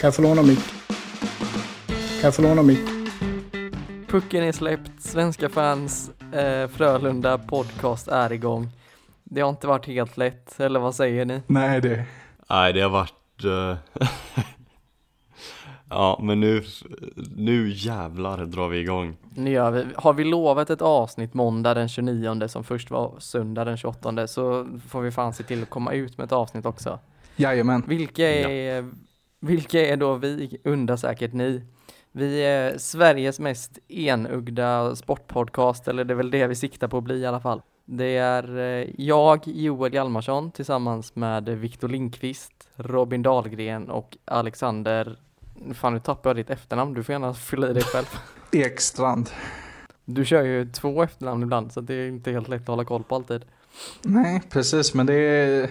Kan jag få låna mick? Kan jag få låna mick? Pucken är släppt, svenska fans, eh, Frölunda podcast är igång. Det har inte varit helt lätt, eller vad säger ni? Nej, det... Nej, det har varit... Uh... ja, men nu, nu jävlar drar vi igång. Nu gör vi. Har vi lovat ett avsnitt måndag den 29 som först var söndag den 28 så får vi fan se till att komma ut med ett avsnitt också. Jajamän. Vilka är, ja. Vilka är då vi, undrar säkert ni. Vi är Sveriges mest enögda sportpodcast, eller det är väl det vi siktar på att bli i alla fall. Det är eh, jag, Joel Hjalmarsson, tillsammans med Viktor Linkvist, Robin Dahlgren och Alexander Fan nu tappade jag ditt efternamn, du får gärna fylla i det själv. Ekstrand. Du kör ju två efternamn ibland så det är inte helt lätt att hålla koll på alltid. Nej, precis, men det är...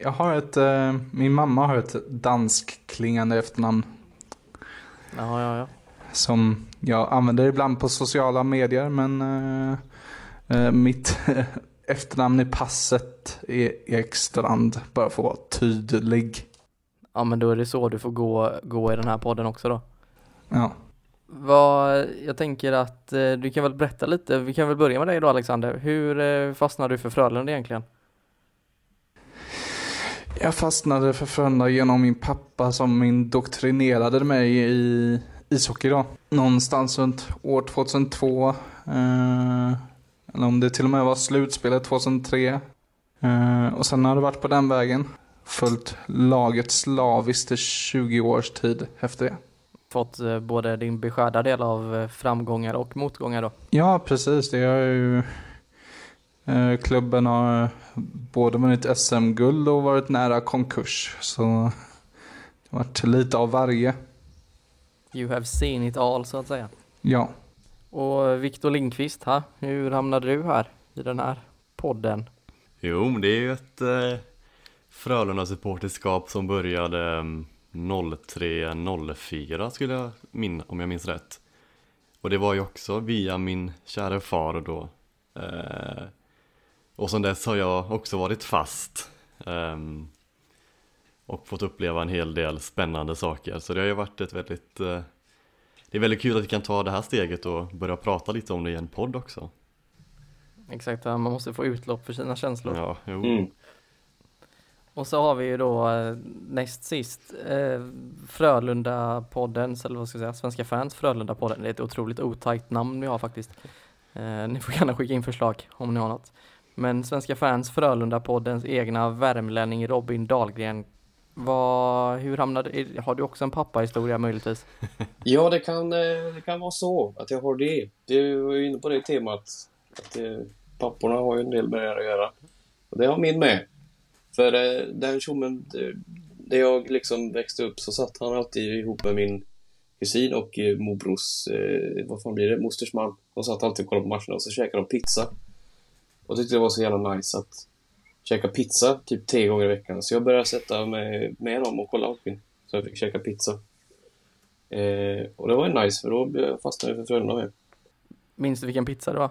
Jag har ett... Uh, min mamma har ett danskklingande efternamn. Ja, ja, ja. Som jag använder ibland på sociala medier, men uh, uh, mitt efternamn i passet är Ekstrand, bara för att vara tydlig. Ja, men då är det så du får gå, gå i den här podden också då. Ja. Vad, jag tänker att eh, du kan väl berätta lite, vi kan väl börja med dig då Alexander. Hur eh, fastnade du för Frölunda egentligen? Jag fastnade för Frölunda genom min pappa som indoktrinerade mig i ishockey då. Någonstans runt år 2002. Eh, eller om det till och med var slutspelet 2003. Eh, och sen har det varit på den vägen. Följt laget slaviskt i 20 års tid efter det. Fått eh, både din beskärda del av eh, framgångar och motgångar då? Ja, precis. Det har ju... Eh, klubben har både vunnit SM-guld och varit nära konkurs. Så det har varit lite av varje. You have seen it all så att säga. Ja. Och Viktor Lindqvist, ha? hur hamnade du här i den här podden? Jo, det är ju ett eh, Frölunda supporterskap som började 03-04 mm, skulle jag minna, om jag minns rätt. Och det var ju också via min kära far då. Eh, och sen dess har jag också varit fast. Eh, och fått uppleva en hel del spännande saker. Så det har ju varit ett väldigt eh, Det är väldigt kul att vi kan ta det här steget och börja prata lite om det i en podd också. Exakt, man måste få utlopp för sina känslor. Ja, jo. Mm. Och så har vi ju då eh, näst sist eh, Frölunda-podden, eller vad ska jag säga, Svenska fans Frölunda-podden. Det är ett otroligt otajt namn vi har faktiskt. Eh, ni får gärna skicka in förslag om ni har något. Men Svenska fans Frölunda-poddens egna värmlänning Robin Dahlgren. Vad, hur hamnade, har du också en pappahistoria möjligtvis? ja, det kan, eh, det kan vara så att jag har det. Du var ju inne på det temat. Att eh, papporna har ju en del med det att göra. Och det har min med. För eh, den tjommen, där jag liksom växte upp så satt han alltid ihop med min kusin och morbrors, vad fan blir det, mosters man. De satt alltid och kollade på matcherna och så käkade de pizza. Och tyckte det var så jävla nice att käka pizza typ tre gånger i veckan. Så jag började sätta mig med dem och kolla hockeyn. Så jag fick käka pizza. Eh, och det var ju nice för då fastnade jag för Frölunda med. Minns du vilken pizza det var?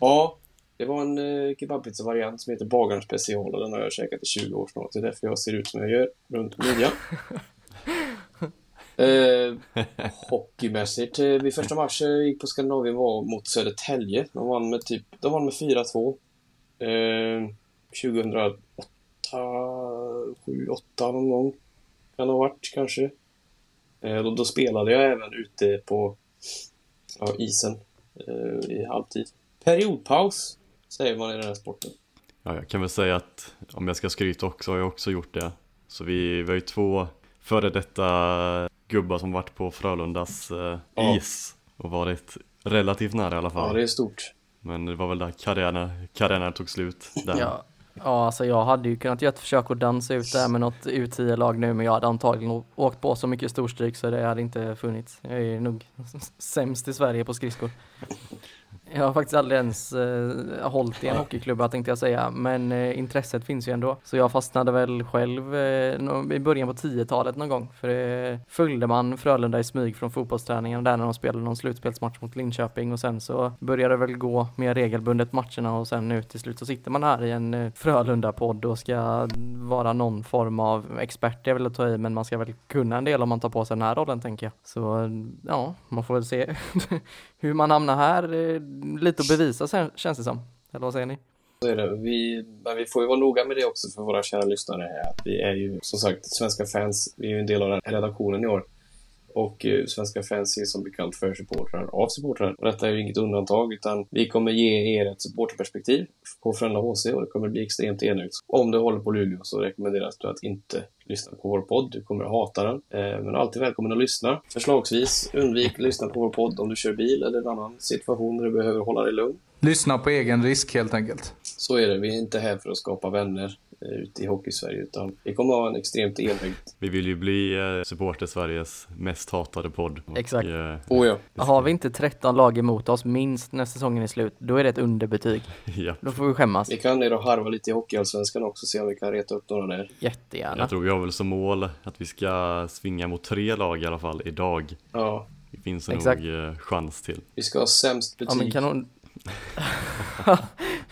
Ja, det var en eh, kebabpizza-variant som heter Bagarens special och den har jag käkat i 20 år snart. Det är därför jag ser ut som jag gör runt midjan. eh, hockeymässigt, eh, vid första matchen gick på Skandinavien var mot Södertälje. De vann med typ, de vann med 4-2. Eh, 2008, 7, 8 någon gång. Kan det ha varit kanske. Eh, då, då, spelade jag även ute på ja, isen eh, i halvtid. Periodpaus säger man i den här sporten. Ja, jag kan väl säga att om jag ska skryta också har jag också gjort det. Så vi, har ju två före detta gubbar som varit på Frölundas eh, ja. is och varit relativt nära i alla fall. Ja, det är stort. Men det var väl där karriären, karriären tog slut. Där. Ja. Ja, alltså jag hade ju kunnat göra ett försök att dansa ut där med något U10-lag nu, men jag hade antagligen åkt på så mycket storstryk så det hade inte funnits. Jag är nog sämst i Sverige på skridskor. Jag har faktiskt aldrig ens eh, hållit i en hockeyklubba tänkte jag säga, men eh, intresset finns ju ändå. Så jag fastnade väl själv eh, i början på 10-talet någon gång, för det följde man Frölunda i smyg från fotbollsträningen där när de spelade någon slutspelsmatch mot Linköping. Och sen så började det väl gå mer regelbundet matcherna och sen nu till slut så sitter man här i en eh, Frölunda-podd och ska vara någon form av expert, jag vill ta i, men man ska väl kunna en del om man tar på sig den här rollen tänker jag. Så ja, man får väl se hur man hamnar här, lite att bevisa sen, känns det som. Eller vad säger ni? Så är det. Vi, men vi får ju vara noga med det också för våra kära lyssnare här. Vi är ju som sagt svenska fans. Vi är ju en del av den här redaktionen i år. Och eh, svenska fans är som bekant för supportrar av supportrar. Och detta är ju inget undantag utan vi kommer ge er ett supporterperspektiv på Frölunda HC och det kommer bli extremt enögt. Om du håller på Luleå så rekommenderas du att inte lyssna på vår podd. Du kommer att hata den. Eh, men alltid välkommen att lyssna. Förslagsvis undvik att lyssna på vår podd om du kör bil eller en annan situation där du behöver hålla dig lugn. Lyssna på egen risk helt enkelt. Så är det. Vi är inte här för att skapa vänner eh, ute i Hockeysverige utan vi kommer ha en extremt enögt. Vi vill ju bli eh, supporter Sveriges mest hatade podd. Och, Exakt. eh, Oh ja. Har vi inte 13 lag emot oss minst när säsongen är slut, då är det ett underbetyg. ja. Då får vi skämmas. Vi kan ner och harva lite i Hockeyallsvenskan också se om vi kan reta upp några där. Jättegärna. Jag tror vi har väl som mål att vi ska svinga mot tre lag i alla fall idag. Ja. Det finns Exakt. nog eh, chans till. Vi ska ha sämst Ja men betyg. kanon.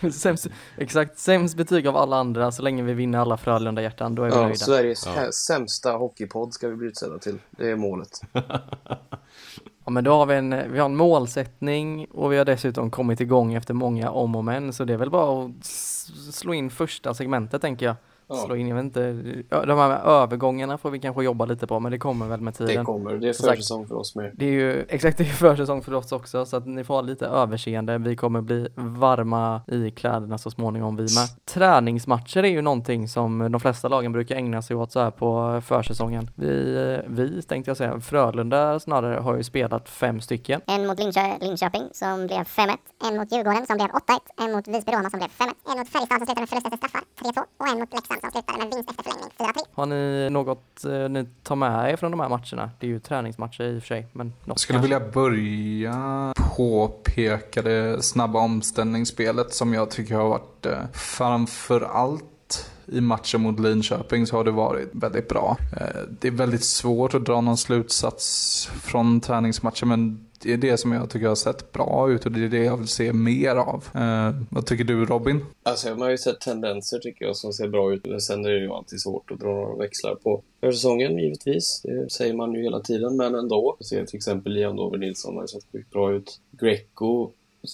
sämst, exakt, sämst betyg av alla andra så länge vi vinner alla Frölunda-hjärtan, då är vi Ja, nöjda. Sveriges Ja. sämsta hockeypodd ska vi bli utsedda till. Det är målet. Ja men då har vi en, vi har en målsättning och vi har dessutom kommit igång efter många om och men så det är väl bara att slå in första segmentet tänker jag. Ja. Slå in, jag vet inte, ja, de här övergångarna får vi kanske jobba lite på men det kommer väl med Det tiden. kommer. Det är försäsong för oss med. Det är ju exakt det är försäsong för oss också så att ni får ha lite överseende. Vi kommer bli varma i kläderna så småningom vi med. Träningsmatcher är ju någonting som de flesta lagen brukar ägna sig åt så här på försäsongen. Vi, vi tänkte jag säga, Frölunda snarare har ju spelat fem stycken. En mot Linkö- Linköping som blev 5-1. En mot Djurgården som blev 8-1. En mot Visby-Roma som blev 5-1. En mot Färjestad som slutade med förlust efter straffar, 3-2. Och en mot Leksand som slutade med vinst efter förlängning, 4-3. Har ni något eh, ni tar med er från de här matcherna? Det är ju träningsmatcher i och för sig, men något Jag skulle kanske. vilja börja påpeka det snabba omställningsspelet som jag tycker har varit eh, framför allt i matchen mot Linköping så har det varit väldigt bra. Eh, det är väldigt svårt att dra någon slutsats från träningsmatchen men det är det som jag tycker har sett bra ut och det är det jag vill se mer av. Eh, vad tycker du Robin? Alltså, man har ju sett tendenser tycker jag som ser bra ut. Men sen är det ju alltid svårt att dra några växlar på försäsongen givetvis. Det säger man ju hela tiden, men ändå. Jag ser till exempel Liam Dover Nilsson har ju sett sjukt bra ut. Greco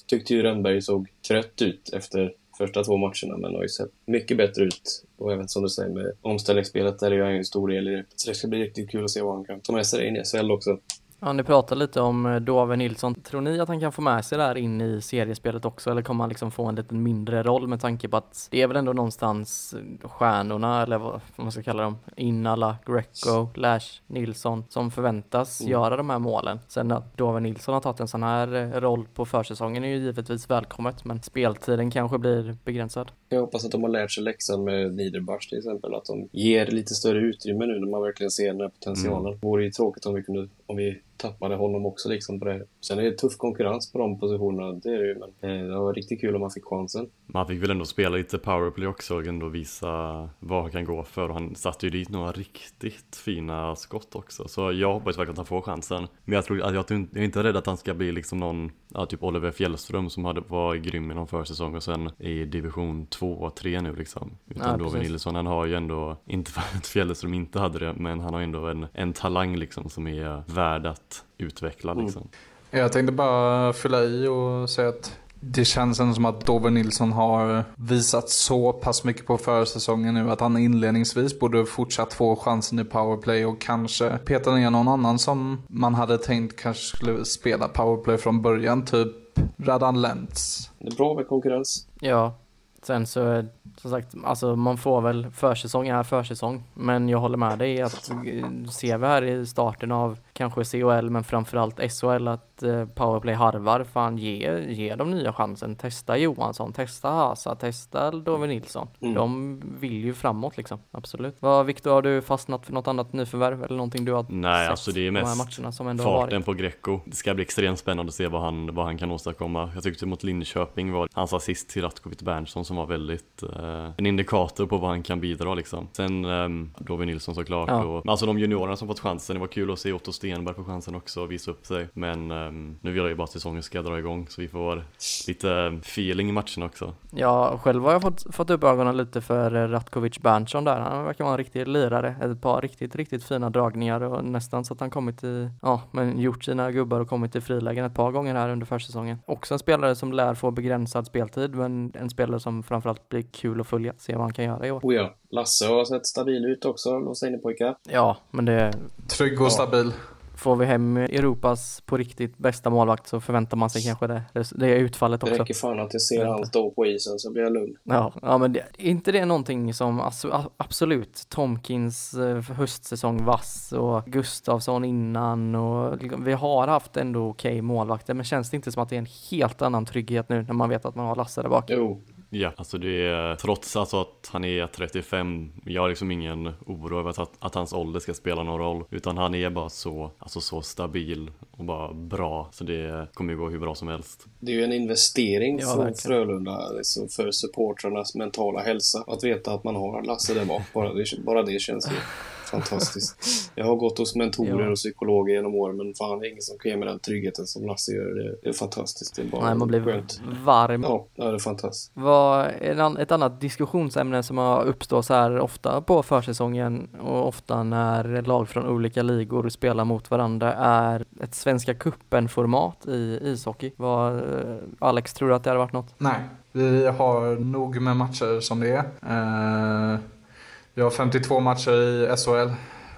tyckte ju Rönnberg såg trött ut efter första två matcherna, men har ju sett mycket bättre ut. Och även som du säger med omställningsspelet, där är ju en stor del i det. Så det ska bli riktigt kul att se vad han kan ta med sig in i SHL också. Ja, ni pratade lite om eh, Dove Nilsson. Tror ni att han kan få med sig det här in i seriespelet också eller kommer han liksom få en lite mindre roll med tanke på att det är väl ändå någonstans eh, stjärnorna eller vad man ska kalla dem, Innala, Greco, Lash, Nilsson som förväntas Mm. göra de här målen. Sen att Dove Nilsson har tagit en sån här eh, roll på försäsongen är ju givetvis välkommet men speltiden kanske blir begränsad. Jag hoppas att de har lärt sig läxan med Niederbach till exempel. Att de ger lite större utrymme nu när man verkligen ser den här potentialen. Det vore ju tråkigt om vi, kunde, om vi tappade honom också. Liksom på det. Sen är det tuff konkurrens på de positionerna, det är det ju. Men eh, det var riktigt kul om man fick chansen. Man fick väl ändå spela lite powerplay också och ändå visa vad han kan gå för. Och han satte ju dit några riktigt fina skott också. Så jag hoppas verkligen att han får chansen. Men jag tror att jag, jag är inte rädd att han ska bli liksom någon, ja, typ Oliver Fjällström som hade, var grym i någon försäsong och sen i division 2 och 3 nu liksom. Utan Ja, precis. Nilsson, han har ju ändå, inte för att Fjällström inte hade det, men han har ändå en, en talang liksom som är värd att utveckla Mm. liksom. Jag tänkte bara fylla i och säga att det känns ändå som att Dover Nilsson har visat så pass mycket på försäsongen nu att han inledningsvis borde fortsatt få chansen i powerplay och kanske peta ner någon annan som man hade tänkt kanske skulle spela powerplay från början, typ Radan Lentz. Det är bra med konkurrens. Ja, sen så som sagt, alltså man får väl försäsong är försäsong. Men jag håller med dig att eh, ser vi här i starten av kanske CHL men framförallt SHL att eh, powerplay harvar. Fan ge, ge dem nya chansen. Testa Johansson, testa Hasa, testa Dove Nilsson. Mm. De vill ju framåt liksom, absolut. Vad Viktor, har du fastnat för något annat nyförvärv eller någonting du har Nej, sett alltså det är de här mest matcherna som ändå har varit? farten på Greco. Det ska bli extremt spännande att se vad han, vad han kan åstadkomma. Jag tyckte mot Linköping var hans assist till Ratkovic Berntsson som var väldigt eh, en indikator på vad han kan bidra liksom. Sen eh, Dove Nilsson såklart Ja. och alltså de juniorerna som fått chansen. Det var kul att se Otto Stenberg få chansen också och visa upp sig. Men eh, nu vill jag ju bara att säsongen ska dra igång så vi får lite feeling i matchen också. Ja, själv har jag fått, fått upp ögonen lite för eh, Ratkovic Berntsson där. Han verkar vara en riktig lirare. Ett par riktigt, riktigt fina dragningar och nästan så att han kommit i, ja, men gjort sina gubbar och kommit till frilägen ett par gånger här under försäsongen. Också en spelare som lär få begränsad speltid, men en spelare som framförallt blir kul att följa, se vad han kan göra i år. Oh ja, Lasse har sett stabil ut också. Vad säger ni pojkar? Ja, men det Trygg och Ja. stabil. Får vi hem Europas på riktigt bästa målvakt så förväntar man sig kanske det, det, det utfallet Det också. räcker fan att jag ser han stå på isen så blir jag lugn. Ja, ja men det, är inte det någonting som absolut Tomkins eh, höstsäsong vass och Gustavsson innan och liksom, vi har haft ändå okej målvakter men känns det inte som att det är en helt annan trygghet nu när man vet att man har Lasse där bak? Jo, Ja, alltså det är trots alltså att han är 35, jag har liksom ingen oro över att, att hans ålder ska spela någon roll. Utan han är bara så, alltså så stabil och bara bra. Så det kommer ju gå hur bra som helst. det är ju en investering Ja, verkligen. Frölunda liksom för supportrarnas mentala hälsa. Att veta att man har Lasse där bak. Bara det, bara det känns ju fantastiskt. Jag har gått hos mentorer Ja. och psykologer genom åren men fan det är ingen som kan ge mig den tryggheten som Lasse gör. Det, det är fantastiskt. Det är bara Nej, man blir skönt. varm. Ja, det är fantastiskt. Vad, ett annat diskussionsämne som har uppstått så här ofta på försäsongen och ofta när lag från olika ligor spelar mot varandra är ett Svenska cupen-format i ishockey. Vad, eh, Alex, tror du att det hade varit något? Nej, vi har nog med matcher som det är. Eh, vi har 52 matcher i SHL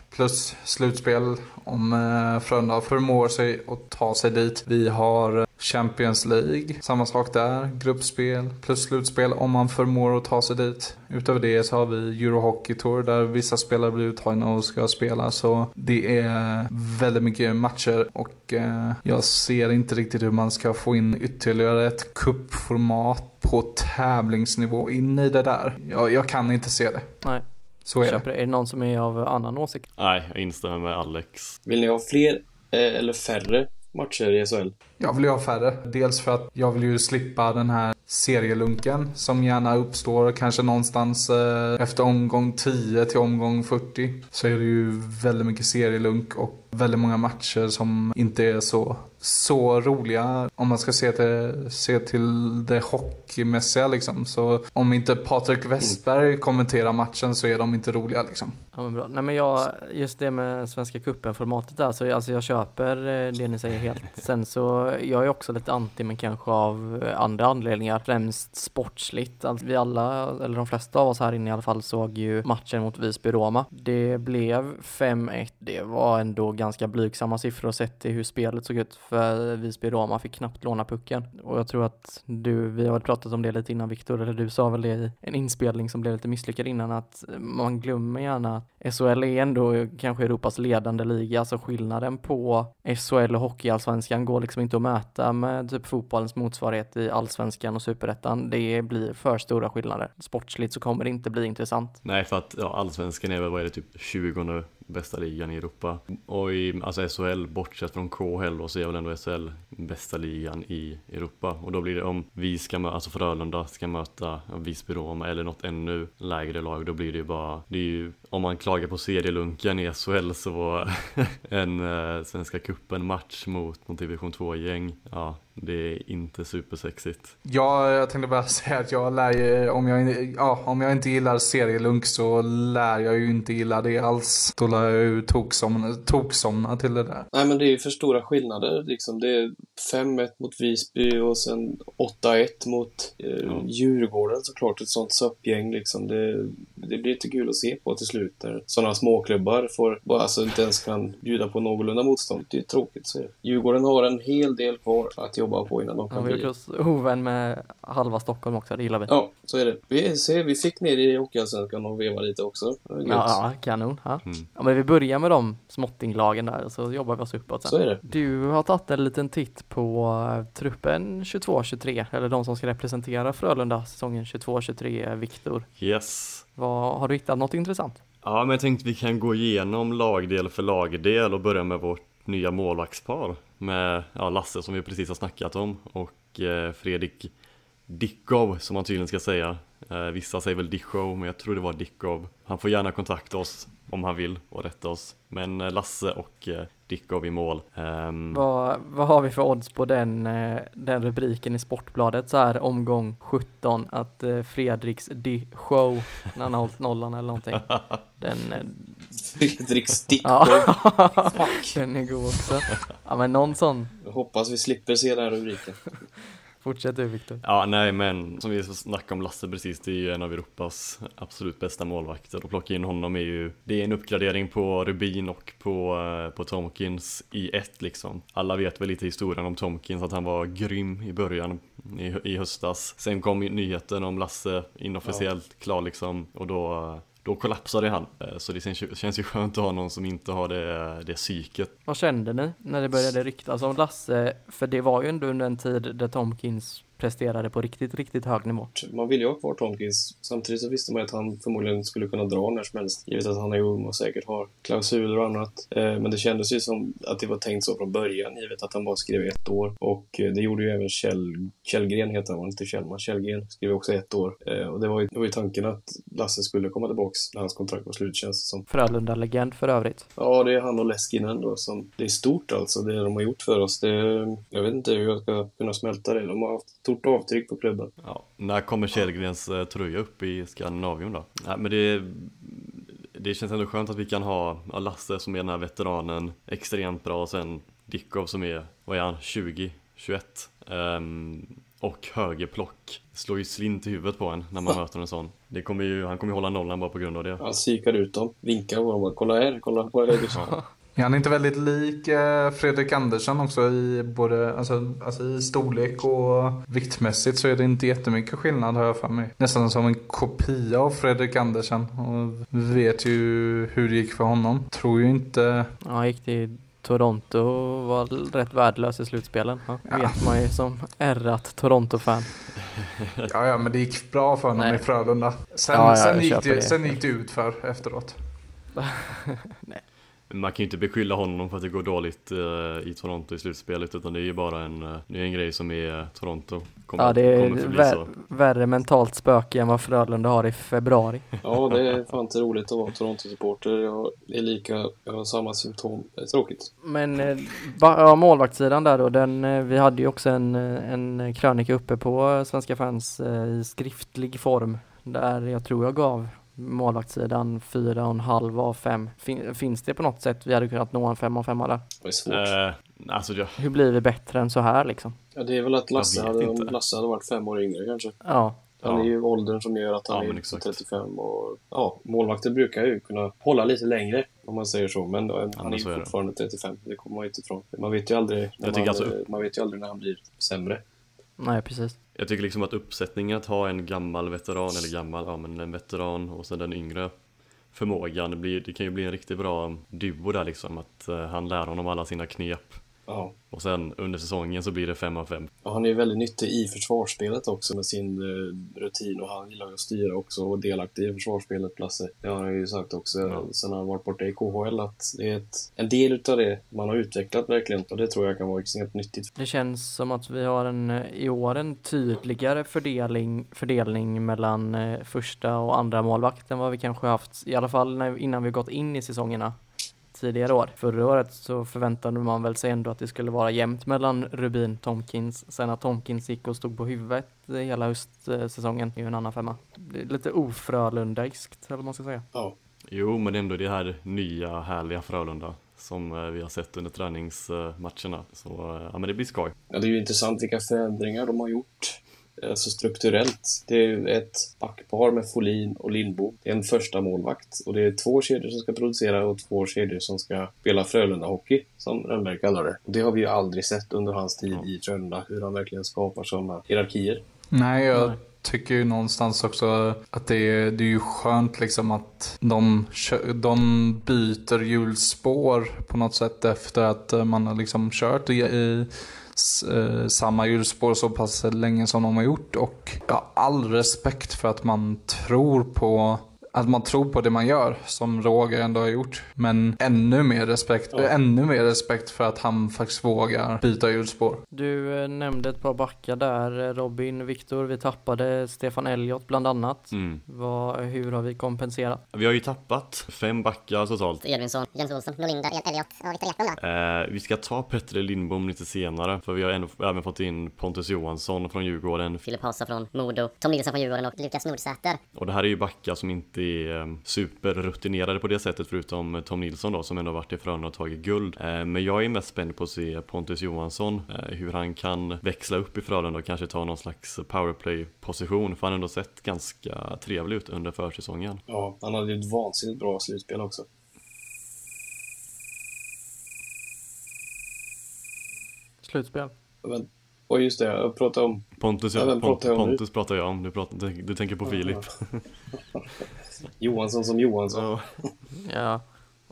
plus slutspel om eh, Frölunda förmår sig att ta sig dit. Vi har Champions League, samma sak där. Gruppspel plus slutspel om man förmår att ta sig dit. Utöver det så har vi Eurohockey Tour där vissa spelare blir uttagna och ska spela. Så det är väldigt mycket matcher och eh, jag ser inte riktigt hur man ska få in ytterligare ett kuppformat på tävlingsnivå in i det där. Jag, jag kan inte se det. Nej, så är det. det. Är det någon som är av annan åsikt? Nej, jag instämmer med Alex. Vill ni ha fler eh, eller färre matcher i SHL? Jag vill ju ha färre. Dels för att jag vill ju slippa den här serielunken som gärna uppstår kanske någonstans eh, efter omgång 10 till omgång 40. Så är det ju väldigt mycket serielunk och väldigt många matcher som inte är så, så roliga om man ska se till, se till det hockeymässiga liksom. Så om inte Patrik Westberg kommenterar matchen så är de inte roliga liksom. Ja men bra. Nej men jag, just det med Svenska cupen-formatet där, så alltså jag köper eh, det ni säger helt. Sen så, jag är också lite anti men kanske av eh, andra anledningar, främst sportsligt. Alltså vi alla, eller de flesta av oss här inne i alla fall, såg ju matchen mot Visby-Roma. Det blev 5-1. Det var ändå ganska blygsamma siffror sett till hur spelet såg ut, för Visby-Roma fick knappt låna pucken. Och jag tror att du, vi har pratat om det lite innan Viktor, eller du sa väl det i en inspelning som blev lite misslyckad innan, att man glömmer gärna att SHL är ändå kanske Europas ledande liga, så skillnaden på SHL och Hockeyallsvenskan går liksom inte att mäta med typ fotbollens motsvarighet i allsvenskan och superettan. Det blir för stora skillnader. Sportsligt så kommer det inte bli intressant. Nej, för att ja, allsvenskan är väl, vad är det, typ 20 bästa ligan i Europa. Och i alltså SHL, bortsett från KHL då, så är väl ändå SHL bästa ligan i Europa. Och då blir det om vi ska möta, alltså Frölunda ska möta Visby-Roma eller något ännu lägre lag, då blir det ju bara, det är ju, om man klagar på serielunken i SHL så var en eh, Svenska cupen match mot någon division 2-gäng, ja, det är inte supersexigt. Ja, jag tänkte bara säga att jag lär ju, om jag, inte- ja, om jag inte gillar serielunk så lär jag ju inte gilla det alls. Då lär jag ju toksomna, toksomna till det där. Nej, men det är ju för stora skillnader. Liksom. Det är 5-1 mot Visby och sen 8-1 mot eh, Ja. Djurgården såklart. Ett sånt söppgäng liksom. Det, det blir inte kul att se på till slut. Slut där sådana småklubbar får, bara, alltså inte ens kan bjuda på någorlunda motstånd. Det är tråkigt. Så Djurgården har en hel del kvar att jobba på innan de Ja, kan vi har bli... oss ovän med halva Stockholm också, det gillar vi. Ja, så är det. Vi, ser, vi fick ner i Hockeyallsvenskan och veva lite också. Ja, ja, kanon. Ja. Mm. ja, men vi börjar med de småttinglagen där och så jobbar vi oss uppåt sen. Så är det. Du har tagit en liten titt på eh, truppen 22-23, eller de som ska representera Frölunda säsongen 22-23, Viktor. Yes. Vad, har du hittat något intressant? Ja, men jag tänkte vi kan gå igenom lagdel för lagdel och börja med vårt nya målvaktspar. Med ja, Lasse som vi precis har snackat om och eh, Fredrik Dickov som man tydligen ska säga. Eh, vissa säger väl Dickov men jag tror det var Dickov. Han får gärna kontakta oss om han vill och rätta oss. Men eh, Lasse och eh, Dickov i mål. Ehm, Vad, vad har vi för odds på den, eh, den rubriken i Sportbladet så här omgång 17 att eh, Fredriks di show när han har hållit nollan eller någonting. Den, eh, Fredrik Stick. ja, den är god också. Ja men någon sån. Jag hoppas vi slipper se den här rubriken. Fortsätt du Viktor. Ja, nej men som vi snackade om Lasse precis, det är ju en av Europas absolut bästa målvakter och plocka in honom är ju, det är en uppgradering på Rubin och på, eh, på Tomkins i ett liksom. Alla vet väl lite historien om Tomkins, att han var grym i början i, i höstas. Sen kom nyheten om Lasse inofficiellt klar liksom och då då kollapsade han, eh, så det känns, känns ju skönt att ha någon som inte har det, det psyket. Vad kände ni när det började ryktas om Lasse? För det var ju ändå under en tid där Tomkins presterade på riktigt, riktigt hög nivå. Man vill ju ha kvar Tomkins. Samtidigt så visste man att han förmodligen skulle kunna dra när som helst. Givet att han är ung och säkert har klausuler och annat. Eh, Men det kändes ju som att det var tänkt så från början, givet att han bara skrev ett år. Och eh, det gjorde ju även Kjell, Källgren, heter han, inte Kjellman. Källgren skrev också ett år. Eh, Och det var ju, det var ju tanken att Lasse skulle komma tillbaks när hans kontrakt var slut, känns det som. Frölunda-legend för övrigt. Ja, det är han och Leskinen då som... Det är stort alltså, det de har gjort för oss. Det, jag vet inte hur jag ska kunna smälta det. De har haft stort avtryck på klubben. Ja, när kommer Källgrens eh, tröja upp i Skandinavien då? Nej, men det, det känns ändå skönt att vi kan ha Lasse som är den här veteranen extremt bra och sen Dickov som är, vad är han, 20, 21 Ehm, och högerplock slår ju slint i huvudet på en när man möter en sån. Det kommer ju, han kommer ju hålla nollan bara på grund av det. Han psykar ut dem, vinkar och bara, kolla här, kolla på höger. Är han inte väldigt lik eh, Fredrik Andersson också i både alltså, alltså i storlek och viktmässigt så är det inte jättemycket skillnad har jag för mig. Nästan som en kopia av Fredrik Andersson. Och vi vet ju hur det gick för honom. Tror ju inte... Ja, han gick till Toronto och var rätt värdelös i slutspelen. Ja, Ja. vet man ju som ärrat Toronto-fan. Ja, ja, men det gick bra för honom Nej. i Frölunda. Sen, Ja, ja, sen, gick det, det. sen gick det ut för efteråt. Man kan ju inte beskylla honom för att det går dåligt eh, i Toronto i slutspelet utan det är ju bara en, eh, det är en grej som är Toronto. Kommer, Ja, det är vär, så. värre mentalt spöke än vad Frölunda har i februari. Ja, det är fan inte roligt att vara Toronto-supporter. Jag är lika, jag har samma symptom. Det är tråkigt. Men eh, ja, målvaktssidan där då, den, eh, vi hade ju också en, eh, en krönika uppe på eh, Svenska fans eh, i skriftlig form. Där jag tror jag gav målvaktssidan fyra och en halv av fem. Fin, finns det på något sätt vi hade kunnat nå en fem av femma där? Det är svårt. Eh, alltså jag, Hur blir vi bättre än så här liksom? Ja, det är väl att Lasse hade, om. Lasse hade varit fem år yngre kanske. Ja, Han Ja. är ju åldern som gör att han Ja, är exakt. 35 och ja, målvakter brukar ju kunna hålla lite längre om man säger så. Men då, han är ju fortfarande 35. Det kommer man ju inte ifrån. Man vet ju aldrig när, man, alltså- man vet ju aldrig när han blir sämre nej precis. jag tycker liksom att uppsättningen att ha en gammal veteran, eller gammal, ja men en veteran och sen den yngre förmågan, det, blir, det kan ju bli en riktigt bra duo där liksom. Att eh, han lär honom alla sina knep Ja. och sen under säsongen så blir det fem av fem. Och han är ju väldigt nyttig i försvarsspelet också med sin eh, rutin och han gillar ju att styra också och delaktig i försvarsspelet, Lasse. Det har han ju sagt också Ja. sen han varit borta i KHL att det är ett, en del utav det man har utvecklat verkligen och det tror jag kan vara extremt nyttigt. Det känns som att vi har en, eh, i år en tydligare fördelning, fördelning mellan eh, första och andra målvakt än vad vi kanske haft, i alla fall när, innan vi gått in i säsongerna tidigare år. Förra året så förväntade man väl sig ändå att det skulle vara jämnt mellan Rubin Tomkins. Sen att Tomkins gick och stod på huvudet eh, hela höstsäsongen är ju en annan femma. Det är lite ofrölundaiskt eller vad man ska säga. Ja, Jo, men ändå det här nya härliga Frölunda som eh, vi har sett under träningsmatcherna. Så eh, ja, men det blir skoj. Ja, det är ju intressant vilka förändringar de har gjort. Alltså strukturellt. Det är ett backpar med Folin och Lindbo. Det är en första målvakt och det är två kedjor som ska producera och två kedjor som ska spela Frölunda-hockey, som Rönnberg kallar det. Och det har vi ju aldrig sett under hans tid i Frölunda, hur han verkligen skapar sådana hierarkier. Nej, jag tycker ju någonstans också att det är, det är ju skönt liksom att de, de byter hjulspår på något sätt efter att man har liksom kört i, i Eh, samma hjulspår så pass länge som de har gjort. Och jag har all respekt för att man tror på att man tror på det man gör, som Roger ändå har gjort. Men ännu mer respekt, ännu mer respekt för att han faktiskt vågar byta hjulspår. Du eh, nämnde ett par backar där, eh, Robin, Viktor, vi tappade Stefan Elliot bland annat. Mm. Vad, hur har vi kompenserat? Vi har ju tappat fem backar totalt. Edvinsson, Jens Olsson, Norlinder, Elliot och Viktor då. Eh, vi ska ta Petter Lindbom lite senare, för vi har ändå även fått in Pontus Johansson från Djurgården. Filip Hasa från Modo, Tom Nilsson från Djurgården och Lukas Nordsäter. Och det här är ju backar som inte är eh, superrutinerade på det sättet, förutom Tom Nilsson då, som ändå varit i Frölunda och tagit guld. Eh, men jag är mest spänd på att se Pontus Johansson, eh, hur han kan växla upp i Frölunda och kanske ta någon slags powerplay-position, för han har ändå sett ganska trevlig ut under försäsongen. Ja, han hade ju ett vansinnigt bra slutspel också. Slutspel. Men, och just det, jag pratade om Pontus, Ja, vem Pont, pratar jag om nu? Pontus pratar jag om, du, pratar, du tänker på Filip. Johansson som Johansson. Ja. Ja.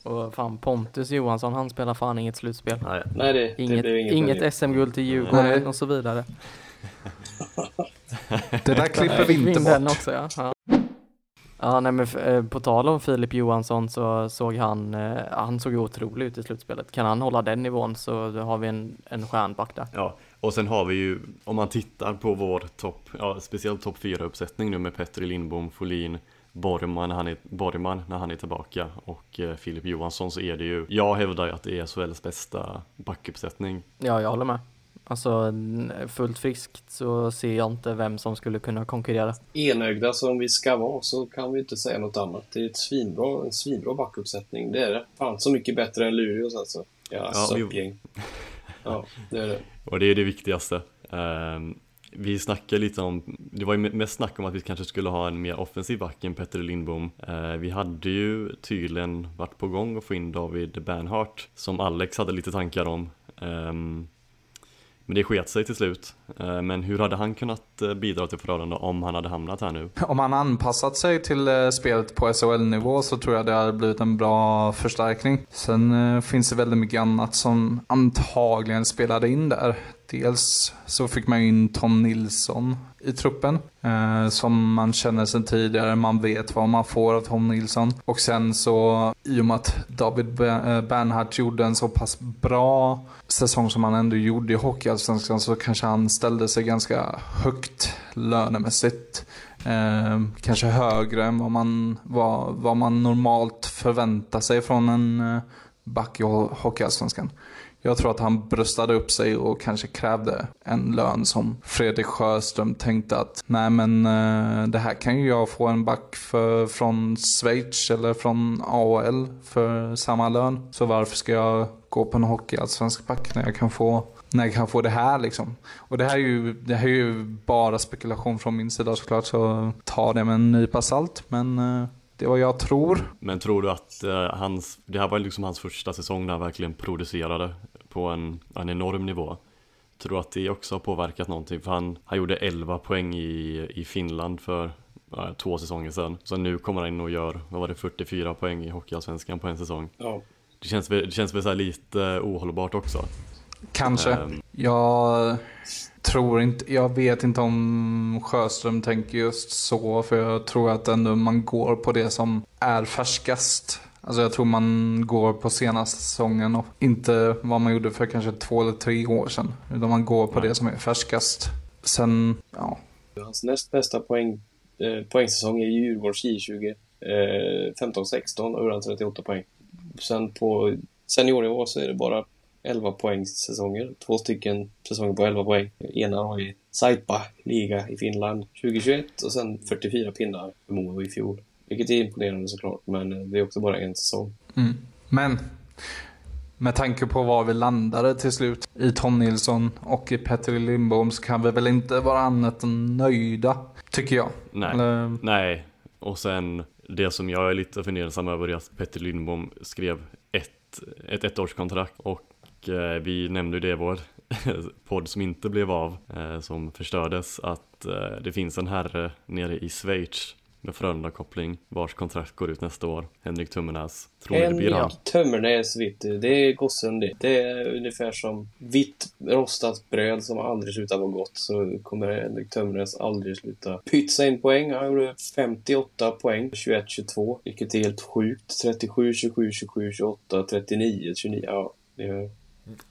Och fan Pontus Johansson, han spelar fan inget slutspel. Nej, Nej, det, det Inget, blev inget inget det. SM-guld till Djurgården Nej. och så vidare. Det där klipper vi inte bort. också ja. ja. Ja, nej men eh, på tal om Filip Johansson så såg han, eh, han såg otrolig ut i slutspelet. Kan han hålla den nivån så har vi en, en stjärnback där. Ja, och sen har vi ju, om man tittar på vår topp, ja speciellt topp 4-uppsättning nu med Petri Lindbom, Folin, Borgman när han är, Borgman när han är tillbaka och eh, Filip Johansson så är det ju, jag hävdar ju att det är SHLs bästa backuppsättning. Ja, jag håller med. Alltså fullt friskt så ser jag inte vem som skulle kunna konkurrera. Enögda som vi ska vara så kan vi inte säga något annat. Det är ett svinbra, en svinbra backuppsättning. Det är det. Fan så mycket bättre än Luleås alltså. Ja, Ja, vi-. Ja, det är det. Och det är det viktigaste. Ehm, vi snackade lite om, det var ju mest snack om att vi kanske skulle ha en mer offensiv back än Petter Lindbom. Eh, vi hade ju tydligen varit på gång att få in David Bernhardt, som Alex hade lite tankar om. Ehm, men det sket sig till slut. Eh, men hur hade han kunnat eh, bidra till Frölunda om han hade hamnat här nu? Om han anpassat sig till eh, spelet på SHL-nivå så tror jag det hade blivit en bra förstärkning. Sen eh, finns det väldigt mycket annat som antagligen spelade in där. Dels så fick man in Tom Nilsson i truppen. Eh, som man känner sedan tidigare. Man vet vad man får av Tom Nilsson. Och sen så i och med att David eh, Bernhardt gjorde en så pass bra säsong som han ändå gjorde i Hockeyallsvenskan så kanske han ställde sig ganska högt lönemässigt. Eh, kanske högre än vad man, vad, vad man normalt förväntar sig från en eh, back i Hockeyallsvenskan. Jag tror att han bröstade upp sig och kanske krävde en lön som Fredrik Sjöström tänkte att nej men eh, det här kan ju jag få en back för, från Schweiz eller från AHL för samma lön. Så varför ska jag gå på en hockeyallsvensk back när jag kan få när jag kan få det här liksom. Och det här är ju, det här är ju bara spekulation från min sida såklart så ta det med en nypa salt. Men eh, det är vad jag tror. Men tror du att eh, hans, det här var liksom hans första säsong när han verkligen producerade på en, en enorm nivå. Tror du att det också har påverkat någonting? För han, han gjorde 11 poäng i, i Finland för ja, två säsonger sedan. Så nu kommer han in och gör, vad var det, 44 poäng i Hockeyallsvenskan på en säsong. Ja. Det känns, väl- det känns väl så här lite ohållbart också. Kanske. Ehm, Jag tror inte, jag vet inte om Sjöström tänker just så. För jag tror att ändå man går på det som är färskast. Alltså jag tror man går på senaste säsongen och inte vad man gjorde för kanske två eller tre år sedan. Utan man går på Nej. det som är färskast. Sen, ja. Hans näst bästa poäng, eh, poängsäsong är Djurgårdens J20. Eh, 15-16 och han 38 poäng. Sen på seniornivå så är det bara 11 poängssäsonger. Två stycken säsonger på 11 poäng. Ena har i Saipa liga i Finland 2021 och sen 44 pinnar för Modo i fjol. Vilket är imponerande såklart, men eh, det är också bara en säsong. Mm. Men med tanke på var vi landade till slut i Tom Nilsson och i Petter Lindbom så kan vi väl inte vara annat än nöjda, tycker jag. Nej. Eller, Nej, och sen det som jag är lite fundersam över är att Petter Lindbom skrev ett, ett ettårskontrakt och eh, vi nämnde ju det i vår podd som inte blev av, eh, som förstördes, att eh, det finns en herre nere i Schweiz med Frölunda-koppling vars kontrakt går ut nästa år, Henrik Tummenäs. Tror ni det blir han? Henrik Tömmernes, vet du. Det är gossen det. Det är ungefär som vitt rostat bröd som aldrig slutar vara gott. Så kommer Henrik Tömmernes aldrig sluta pytsa in poäng. Han gjorde 58 poäng, 21-22. Vilket är helt sjukt. 37, 27, 27, 28, 39, 29. Ja, det är,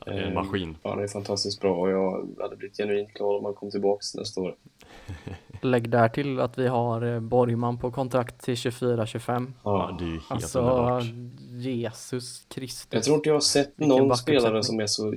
Det är en maskin. ja, det är fantastiskt bra och jag hade blivit genuint glad om han kom tillbaks nästa år. Lägg där till att vi har eh, Borgman på kontrakt till 24-25. Ja, det är ju helt Alltså, underbart. Jesus Kristus. Jag tror inte jag har sett någon spelare som är så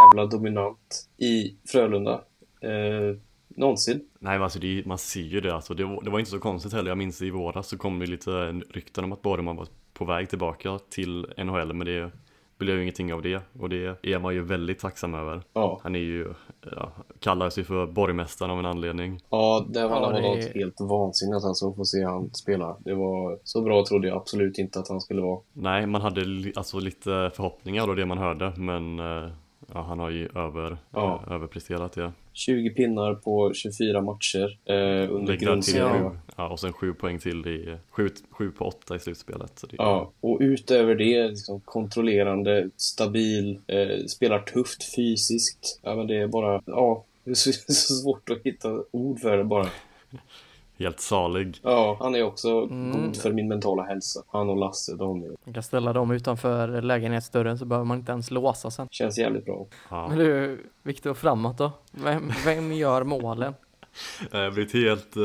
jävla dominant i Frölunda. Eh, någonsin. Nej alltså det, man ser ju det alltså. Det var, det var inte så konstigt heller. Jag minns i våras så kom det lite rykten om att Borgman var på väg tillbaka till NHL men det blev ju ingenting av det. Och det är man ju väldigt tacksam över. Ja, Han är ju, ja, kallar sig för borgmästaren av en anledning. ja det var, Ja, det var något helt vansinnigt alltså att få se han spela. Det var så bra trodde jag absolut inte att han skulle vara. Nej, man hade alltså lite förhoppningar och det man hörde men eh, ja, han har ju över, Ja. eh, överpresterat det. 20 pinnar på 24 matcher eh, under grundserien. ja, och sen sju poäng till i, sju, sju på åtta i slutspelet. Det, Ja, och utöver det, liksom kontrollerande, stabil, eh, spelar tufft fysiskt. Ja, men det är bara, ja, det är så, så svårt att hitta ord för det bara. Helt salig. Ja, han är också Mm. god för min mentala hälsa. Han och Lasse, de är, Man kan ställa dem utanför lägenhetsdörren så behöver man inte ens låsa sen. känns jävligt bra. Ja. Men du, Viktor, framåt då? Vem, vem gör målen? Jag blivit helt eh,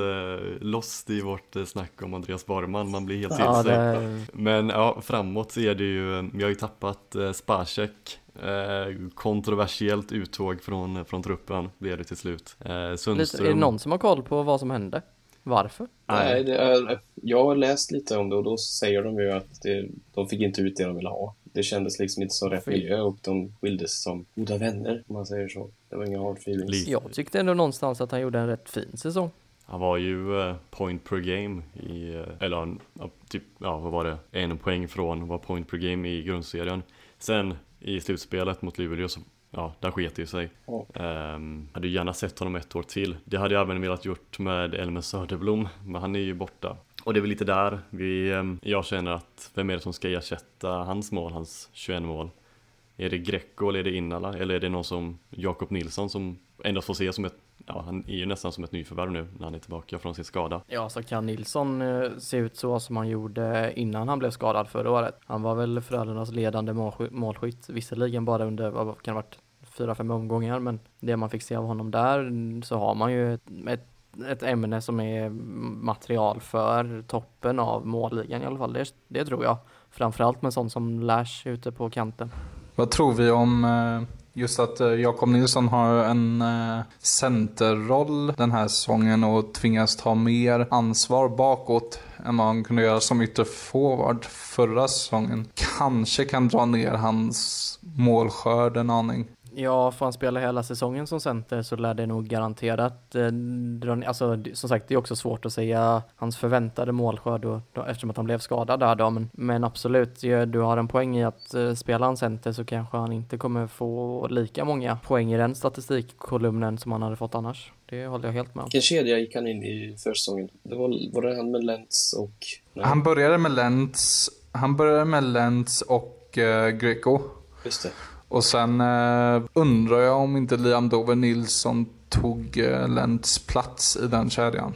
lost i vårt eh, snack om Andreas Borgman, man blir helt till Ja, sig. det, Men ja, framåt så är det ju, vi har ju tappat eh, Spacek, eh, kontroversiellt uttåg från, från truppen blev det till slut. Eh, lite, Sundström, är det någon som har koll på vad som hände? Varför? Nej, det är, jag har läst lite om det och då säger de ju att det, de fick inte ut det de ville ha. Det kändes liksom inte som rätt Fy. miljö och de skildes som goda vänner, om man säger så. Det var inga hard feelings. Lite. Jag tyckte ändå någonstans att han gjorde en rätt fin säsong. Han var ju eh, point per game i, eh, eller typ, ja vad var det, en poäng från var point per game i grundserien. Sen i slutspelet mot Luleå så, ja, där sket det ju sig. Ja. Ehm, hade ju gärna sett honom ett år till. Det hade jag även velat gjort med Elmer Söderblom, men han är ju borta. Och det är väl lite där vi, ehm, jag känner att vem är det som ska ersätta hans mål, hans 21 mål? Är det Greco eller är det Innala? Eller är det någon som Jakob Nilsson som ändå får se som ett, ja han är ju nästan som ett nyförvärv nu när han är tillbaka från sin skada. Ja, så kan Nilsson eh, se ut så som han gjorde innan han blev skadad förra året. Han var väl Frölundas ledande målskytt, visserligen bara under, vad kan det varit, fyra, fem omgångar, men det man fick se av honom där så har man ju ett, ett, ett ämne som är material för toppen av målligan i alla fall. Det, det tror jag. Framförallt med sånt som Lash ute på kanten. Vad tror vi om eh, just att eh, Jakob Nilsson har en eh, centerroll den här säsongen och tvingas ta mer ansvar bakåt än vad han kunde göra som ytterforward förra säsongen. Kanske kan dra ner hans målskörd en aning. Ja, får han spela hela säsongen som center så lär det nog garanterat eh, Alltså som sagt, det är också svårt att säga hans förväntade målskörd då, då, eftersom att han blev skadad där då. Men, men absolut, ja, du har en poäng i att eh, spela han center så kanske han inte kommer få lika många poäng i den statistikkolumnen som han hade fått annars. Det håller jag helt med om. Vilken kedja gick han in i försäsongen? Det var, var det han med Lentz och... Nej, Han började med Lentz, han började med Lentz och eh, Greco. just det. Och sen eh, undrar jag om inte Liam Dover Nilsson tog eh, Lentz plats i den kedjan.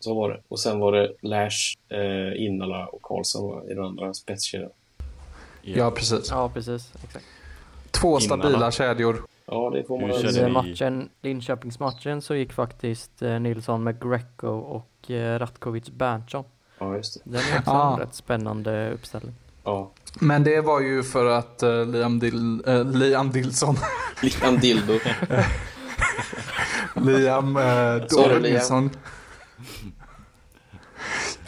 Så var det. Och sen var det Lash, eh, Innala och Karlsson i den andra spetskedjan. Ja, precis. Ja, precis. Exakt. Två stabila kedjor. Ja, det får man I matchen, Linköpingsmatchen så gick faktiskt eh, Nilsson med Greco och eh, Ratkovic Berntsson. Ja, just det. Den är också Ah. en rätt spännande uppställning. Ja. Men det var ju för att eh, Liam, Dil, eh, Liam Dilson, Liam Dildo. Liam eh, Sorry, Dover Liam. Nilsson.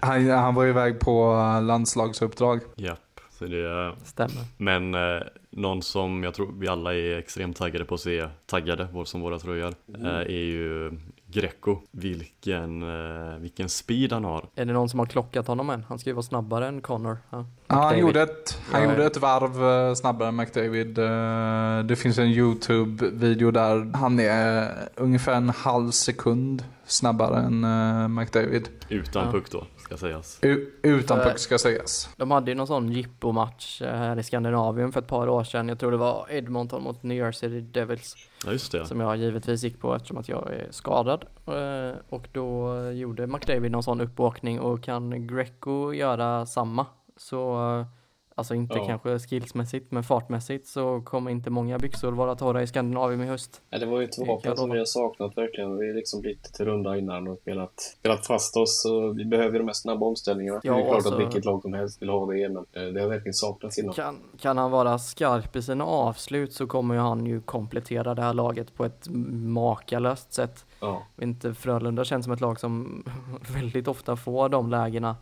Han, han var iväg på eh, landslagsuppdrag. Japp, Så det, Stämmer. men eh, någon som jag tror vi alla är extremt taggade på att se, taggade som våra tröjor, Mm. eh, är ju Greco. Vilken, eh, vilken speed han har. Är det någon som har klockat honom än? Han ska ju vara snabbare än Connor. Ja. Ja, han gjorde ett, han Ja, gjorde ett varv eh, snabbare än McDavid. Eh, Det finns en YouTube-video där han är ungefär en halv sekund snabbare än McDavid. Utan Ja. puck då, ska sägas. U- utan För- puck ska sägas. De hade ju någon sån jippo-match eh, här i Skandinavien för ett par år sedan. Jag tror det var Edmonton mot New York City Devils. Ja just det. Som jag givetvis gick på eftersom att jag är skadad. Eh, Och då gjorde McDavid någon sån uppåkning och kan Greco göra samma så eh, Alltså inte Ja. kanske skillsmässigt men fartmässigt så kommer inte många byxor vara torra i Skandinavien i höst. Ja, det var ju ett vapen som vi har saknat verkligen. Vi har liksom blivit till runda innan och spelat, spelat fast oss. Och vi behöver de här snabba omställningarna. Ja, det är klart alltså- att vilket lag som helst vill ha det, men eh, det har verkligen saknats innan. Kan, kan han vara skarp i sina avslut så kommer ju han ju komplettera det här laget på ett makalöst sätt. Ja, Inte Frölunda känns som ett lag som väldigt ofta får de lägena.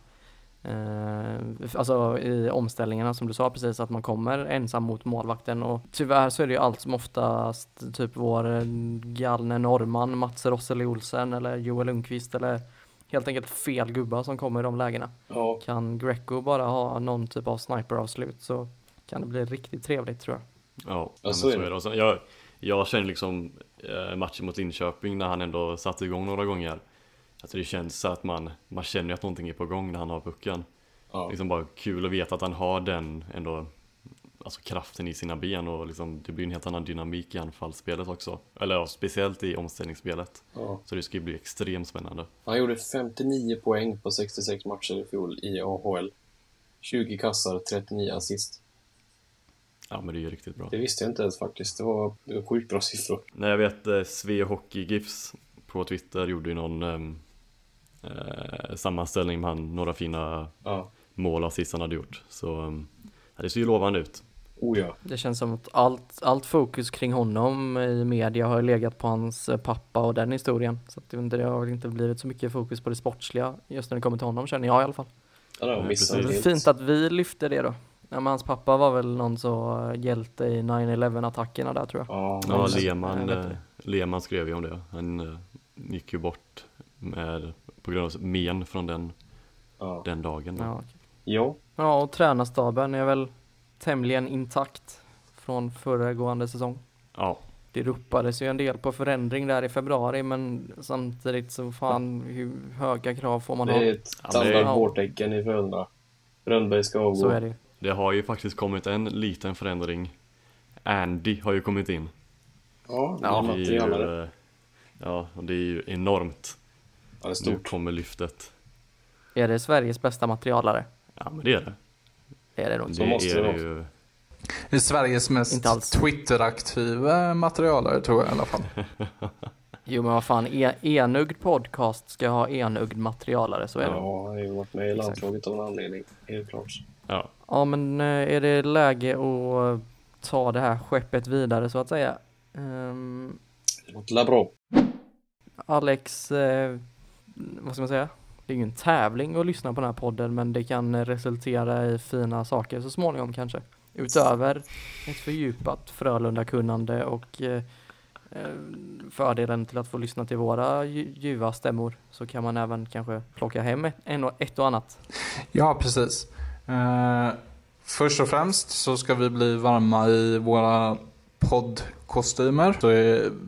Eh, alltså i omställningarna som du sa precis att man kommer ensam mot målvakten och tyvärr så är det ju allt som oftast typ vår eh, galne norrman Mats Rosseli Olsen eller Joel Lundqvist eller helt enkelt fel gubbar som kommer i de lägena. ja. Kan Greco bara ha någon typ av sniperavslut så kan det bli riktigt trevligt tror jag. Ja, men så är det. jag, jag känner liksom eh, matchen mot Linköping när han ändå satte igång några gånger. Alltså det känns så att man, man känner att någonting är på gång när han har pucken. ja. Liksom bara kul att veta att han har den ändå Alltså kraften i sina ben och liksom det blir en helt annan dynamik i anfallsspelet också. Eller ja, speciellt i omställningsspelet. ja. Så det ska ju bli extremt spännande. Han gjorde 59 poäng på 66 matcher i fjol i AHL. 20 kassar, 39 assist. Ja men det är ju riktigt bra. Det visste jag inte ens faktiskt. Det var, det var sjukt bra siffror. Nej jag vet eh, Sve Hockey GIFs på Twitter gjorde ju någon ehm, eh, sammanställning med han, några fina Ja. mål och assist han hade gjort. Så ehm, det ser ju lovande ut. Oh ja. Det känns som att allt, allt fokus kring honom i media har legat på hans eh, pappa och den historien. Så att det, har väl inte blivit så mycket fokus på det sportsliga just när det kommer till honom känner jag i alla fall. Ja, Det är fint att vi lyfte det då. Ja, men hans pappa var väl någon så eh, hjälte i 9-11 attackerna där tror jag. Ja, Ja, Lehmann, eh. Lehmann skrev ju om det. Han gick ju bort med, på grund av men från den, ja. den dagen. Då. Ja, okej. ja. ja och tränarstaben är väl tämligen intakt från föregående säsong. Ja, Det ropades ju en del på förändring där i februari men samtidigt så fan hur höga krav får man Det ha? ett det är- standard vårtecken i Frölunda. Rönnberg ska avgå. Så är det det har ju faktiskt kommit en liten förändring. Andy har ju kommit in. Ja, det Ja, är ju, eh, ja, och det är ju enormt. Ja, det är Nu stort. kommer lyftet. Är det Sveriges bästa materialare? Ja, men det är det. Det är det nog. Så det måste är det vara. ju. Det är Sveriges mest. Twitter-aktiva materialare tror jag i alla fall. Jo men vad fan, e- enögd podcast ska ha enögd materialare, så är det. Ja, han har ju varit med i landslaget av en anledning. Helt klart. Ja, Ja men eh, är det läge att ta det här skeppet vidare så att säga? Ehm, Det låter bra. Alex, eh, vad ska man säga? Det är ju en tävling att lyssna på den här podden men det kan resultera i fina saker så småningom kanske. Utöver ett fördjupat Frölunda-kunnande och eh, eh fördelen till att få lyssna till våra ljuva stämmor så kan man även kanske plocka hem ett, och, ett och annat. Ja, precis. Eh, först och främst så ska vi bli varma i våra poddkostymer. Så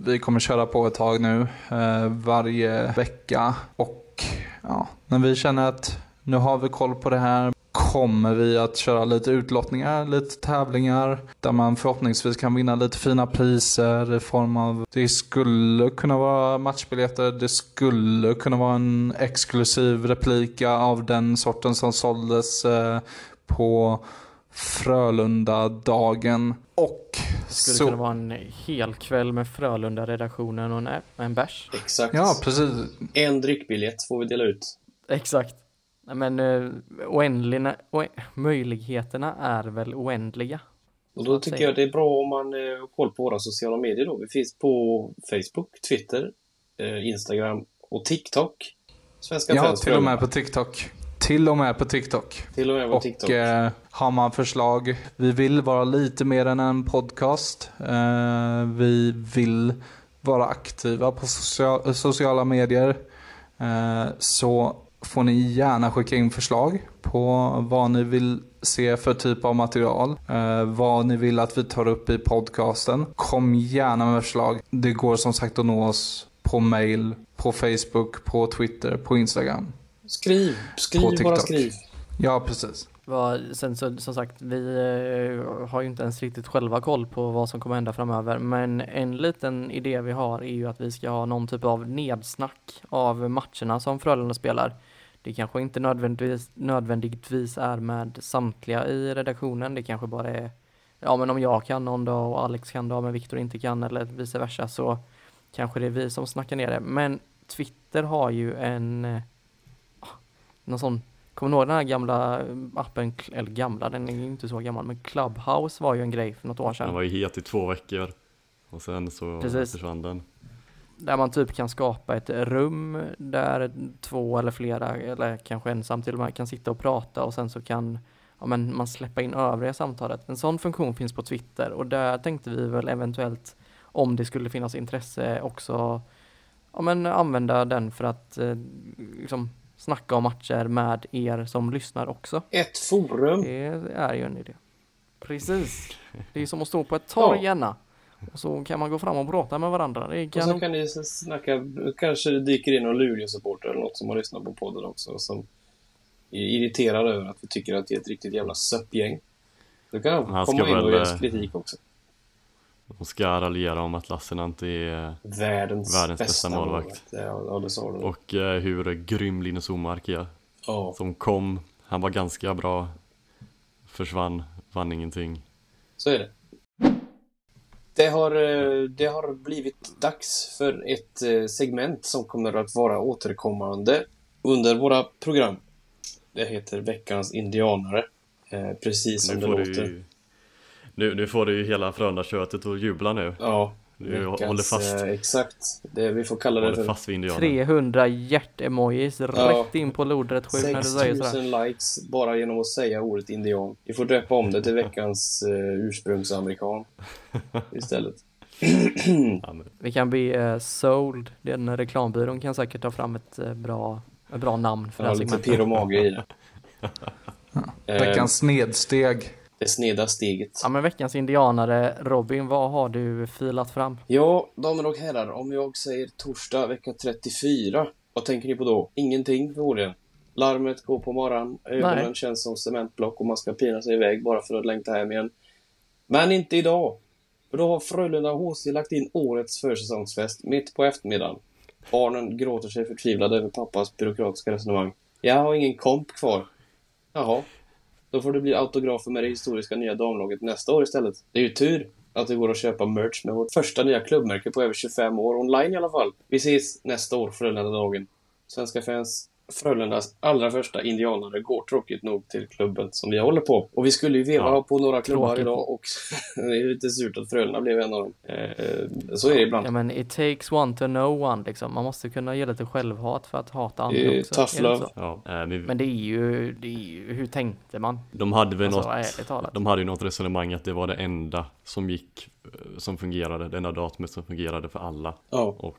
vi kommer köra på ett tag nu eh, varje vecka. Och ja, när vi känner att nu har vi koll på det här kommer vi att köra lite utlottningar, lite tävlingar där man förhoppningsvis kan vinna lite fina priser i form av det skulle kunna vara matchbiljetter, det skulle kunna vara en exklusiv replika av den sorten som såldes eh, på Frölunda-dagen. Och Skulle så... kunna vara en hel kväll med Frölunda-redaktionen och en, en bärs. Exakt. Ja, precis. En drickbiljett får vi dela ut. Exakt. Men uh, oändliga, oä möjligheterna är väl oändliga. Och då tycker säga. jag det är bra om man eh, har koll på våra sociala medier då. Vi finns på Facebook, Twitter, eh, Instagram och TikTok. Svenska Ja, till och med på TikTok. Till och med på TikTok. Till och med på Och TikTok. eh, Har man förslag, vi vill vara lite mer än en podcast. Eh, vi vill vara aktiva på social, sociala medier. Eh, så får ni gärna skicka in förslag på vad ni vill se för typ av material. Eh, vad ni vill att vi tar upp i podcasten. Kom gärna med förslag. Det går som sagt att nå oss på mail, på Facebook, på Twitter, på Instagram. Skriv, På skriv bara skriv. Ja, precis. Vad- Sen så, som sagt, vi eh, har ju inte ens riktigt själva koll på vad som kommer hända framöver. Men en liten idé vi har är ju att vi ska ha någon typ av nedsnack av matcherna som Frölunda spelar. Det kanske inte nödvändigtvis, nödvändigtvis är med samtliga i redaktionen. Det kanske bara är, ja men om jag kan någon dag och Alex kan dag men Viktor inte kan eller vice versa så kanske det är vi som snackar ner det. Men Twitter har ju en, eh, någon sån Kommer du ihåg den här gamla appen, eller gamla, den är ju inte så gammal, men Clubhouse var ju en grej för något år Den sedan. var ju het i två veckor. Och sen så Precis. försvann den. Där man typ kan skapa ett rum där två eller flera, eller kanske ensam till och med, kan sitta och prata och sen så kan ja, men man släppa in övriga samtalet. En sån funktion finns på Twitter och där tänkte vi väl eventuellt om det skulle finnas intresse också ja, men använda den för att eh, liksom, snacka om matcher med er som lyssnar också. Ett forum. Det är ju en idé. Precis. Det är som att stå på ett torg gärna. Och så kan man gå fram och prata med varandra. Det är Och så kan ni snacka, kanske det dyker in någon Luleå-supporter eller något som har lyssnat på podden också som är irriterad över att vi tycker att det är ett riktigt jävla söppgäng. Då kan han Han komma in och ge eh, oss kritik också. De ska raljera om att Lassinantti är Världens, världens bästa målvakt. Ja, ja, och eh, hur grym Linus Omark är. Ja, Som kom, han var ganska bra. Försvann, vann ingenting. så är det. Det har, eh, det har blivit dags för ett eh, segment som kommer att vara återkommande under våra program. Det heter Veckans Indianare. Eh, Precis som det låter. du, nu, nu får du ju hela Frölunda-köttet att jubla nu. Ja, Du håller fast, Eh, exakt. Det, vi får kalla det håller för fast vid indianen. 300 hjärt-emojis Ja. rätt in på lodrätt 7 när du säger sådär. 6000 likes bara genom att säga ordet indian. Vi får döpa om det till veckans eh, ursprungsamerikan istället. Ja, Vi kan be uh, Sold, den reklambyrån kan säkert ta fram ett eh, bra, ett bra namn för det Ja, här lite segmentet. pirr och mage i det. Veckans snedsteg. Det sneda steget. Ja men veckans indianare, Robin, vad har du filat fram? Ja, damer och herrar, om jag säger torsdag vecka 34, vad tänker ni på då? Ingenting förmodligen. Larmet går på morgonen, ögonen Nej. känns som cementblock och man ska pina sig iväg bara för att längta hem igen. Men inte idag. För då har Frölunda HC lagt in årets försäsongsfest mitt på eftermiddagen. Barnen gråter sig förtvivlade över pappas byråkratiska resonemang. Jag har ingen komp kvar. Jaha. Då får det bli autografer med det historiska nya damlaget nästa år istället. Det är ju tur att det går att köpa merch med vårt första nya klubbmärke på över 25 år, online i alla fall. Vi ses nästa år, Frölunda-dagen. Svenska fans, Frölundas allra första indianare går tråkigt nog till klubben som vi håller på. Och vi skulle ju veva Ja, ha på några klubbar tråkigt. idag och det är lite surt att Frölunda blev en av dem. Eh, så är det ibland. Ja men it takes one to know one liksom. Man måste kunna ge lite självhat för att hata andra Eh, också. tough love. ja, eh, men Men det är ju, det är ju, hur tänkte man? de hade väl Alltså något, de hade ju något resonemang att det var det enda som gick, eh, som fungerade, det enda datumet som fungerade för alla. Ja. Och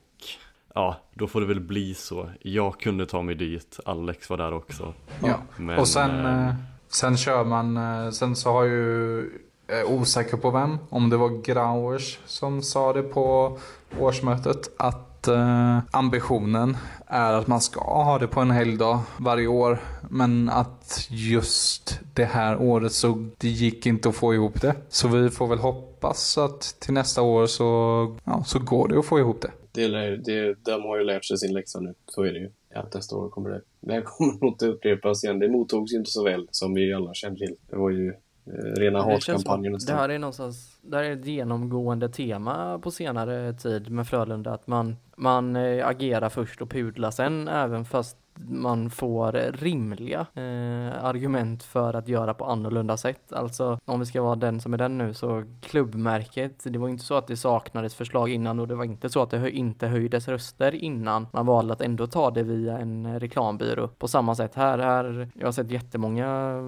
ja, då får det väl bli så. Jag kunde ta mig dit, Alex var där också. Ja. Men, och sen, eh, eh, sen kör man, eh, sen så har ju, eh, osäker på vem, om det var Grauers som sa det på årsmötet, att eh, ambitionen är att man ska ha det på en helgdag varje år. Men att just det här året så det gick inte att få ihop det. Så vi får väl hoppas att till nästa år så, ja, så går det att få ihop det. Det, det, de har ju lärt sig sin läxa nu. Så är det ju. Ja, nästa år kommer det. Det här kommer nog inte upprepas igen. Det mottogs ju inte så väl som vi alla känner till. Det var ju eh, rena hatkampanjen. Det här är någonstans, det här är ett genomgående tema på senare tid med Frölunda att man, man eh, agerar först och pudlar sen även fast man får rimliga eh, argument för att göra på annorlunda sätt. Alltså om vi ska vara den som är den nu så klubbmärket, det var inte så att det saknades förslag innan och det var inte så att det hö inte höjdes röster innan man valde att ändå ta det via en reklambyrå. På samma sätt här, här jag har sett jättemånga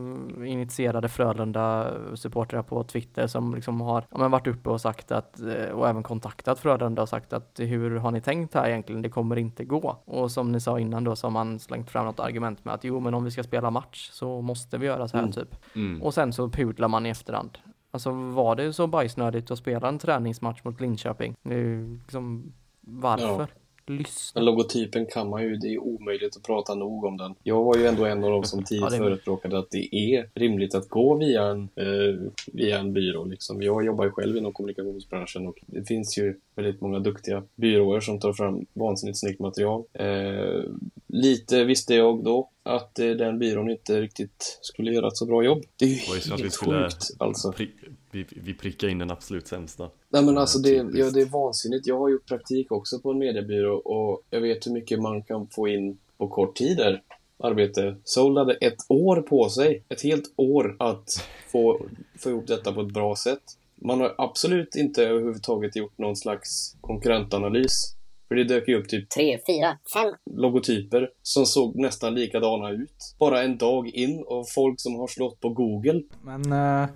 initierade Frölunda supportrar på Twitter som liksom har ja, men varit uppe och sagt att eh, och även kontaktat Frölunda och sagt att hur har ni tänkt här egentligen? Det kommer inte gå. Och som ni sa innan då så har man slängt fram något argument med att jo men om vi ska spela match så måste vi göra så här Mm. typ. Mm. Och sen så pudlar man i efterhand. Alltså var det så bajsnödigt att spela en träningsmatch mot Linköping? Det är ju liksom, varför? Lyssna. Men logotypen kan man ju, det är omöjligt att prata nog om den. Jag var ju ändå en av de som tidigt Ja, förespråkade att det är rimligt att gå via en, eh, via en byrå. Liksom. Jag jobbar ju själv inom kommunikationsbranschen och det finns ju väldigt många duktiga byråer som tar fram vansinnigt snyggt material. Eh, lite visste jag då att eh, den byrån inte riktigt skulle göra ett så bra jobb. Det är ju helt skulle- sjukt alltså. Pri- vi, vi prickar in den absolut sämsta. Nej men alltså det, Typiskt. ja, det är vansinnigt. Jag har gjort praktik också på en mediebyrå och jag vet hur mycket man kan få in på kort tid där. Arbete. Soul hade ett år på sig. Ett helt år att få, få ihop detta på ett bra sätt. Man har absolut inte överhuvudtaget gjort någon slags konkurrentanalys. För det dök ju upp typ tre, fyra, fem. logotyper som såg nästan likadana ut. Bara en dag in och folk som har slått på Google. Men eh,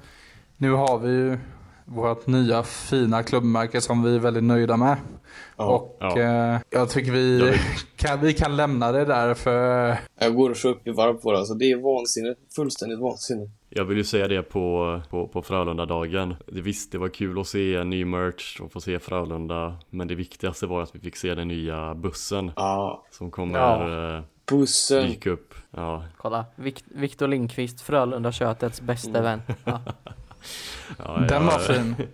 nu har vi ju vårt nya fina klubbmärke som vi är väldigt nöjda med. Ja. och Ja. eh, jag tycker vi, Ja, kan, vi kan lämna det där för Jag går och kör upp i varv på det. Alltså det är vansinne. Fullständigt vansinne. Jag vill ju säga det på, på, på Frölunda-dagen. Det, visst, det var kul att se en ny merch och få se Frölunda. Men det viktigaste var att vi fick se den nya bussen Ja, som kommer Ja. eh, bussen. dyka upp. Ja, Kolla, Viktor Lindqvist, Frölunda-köttets bästa vän. Ja. den ja, var fin.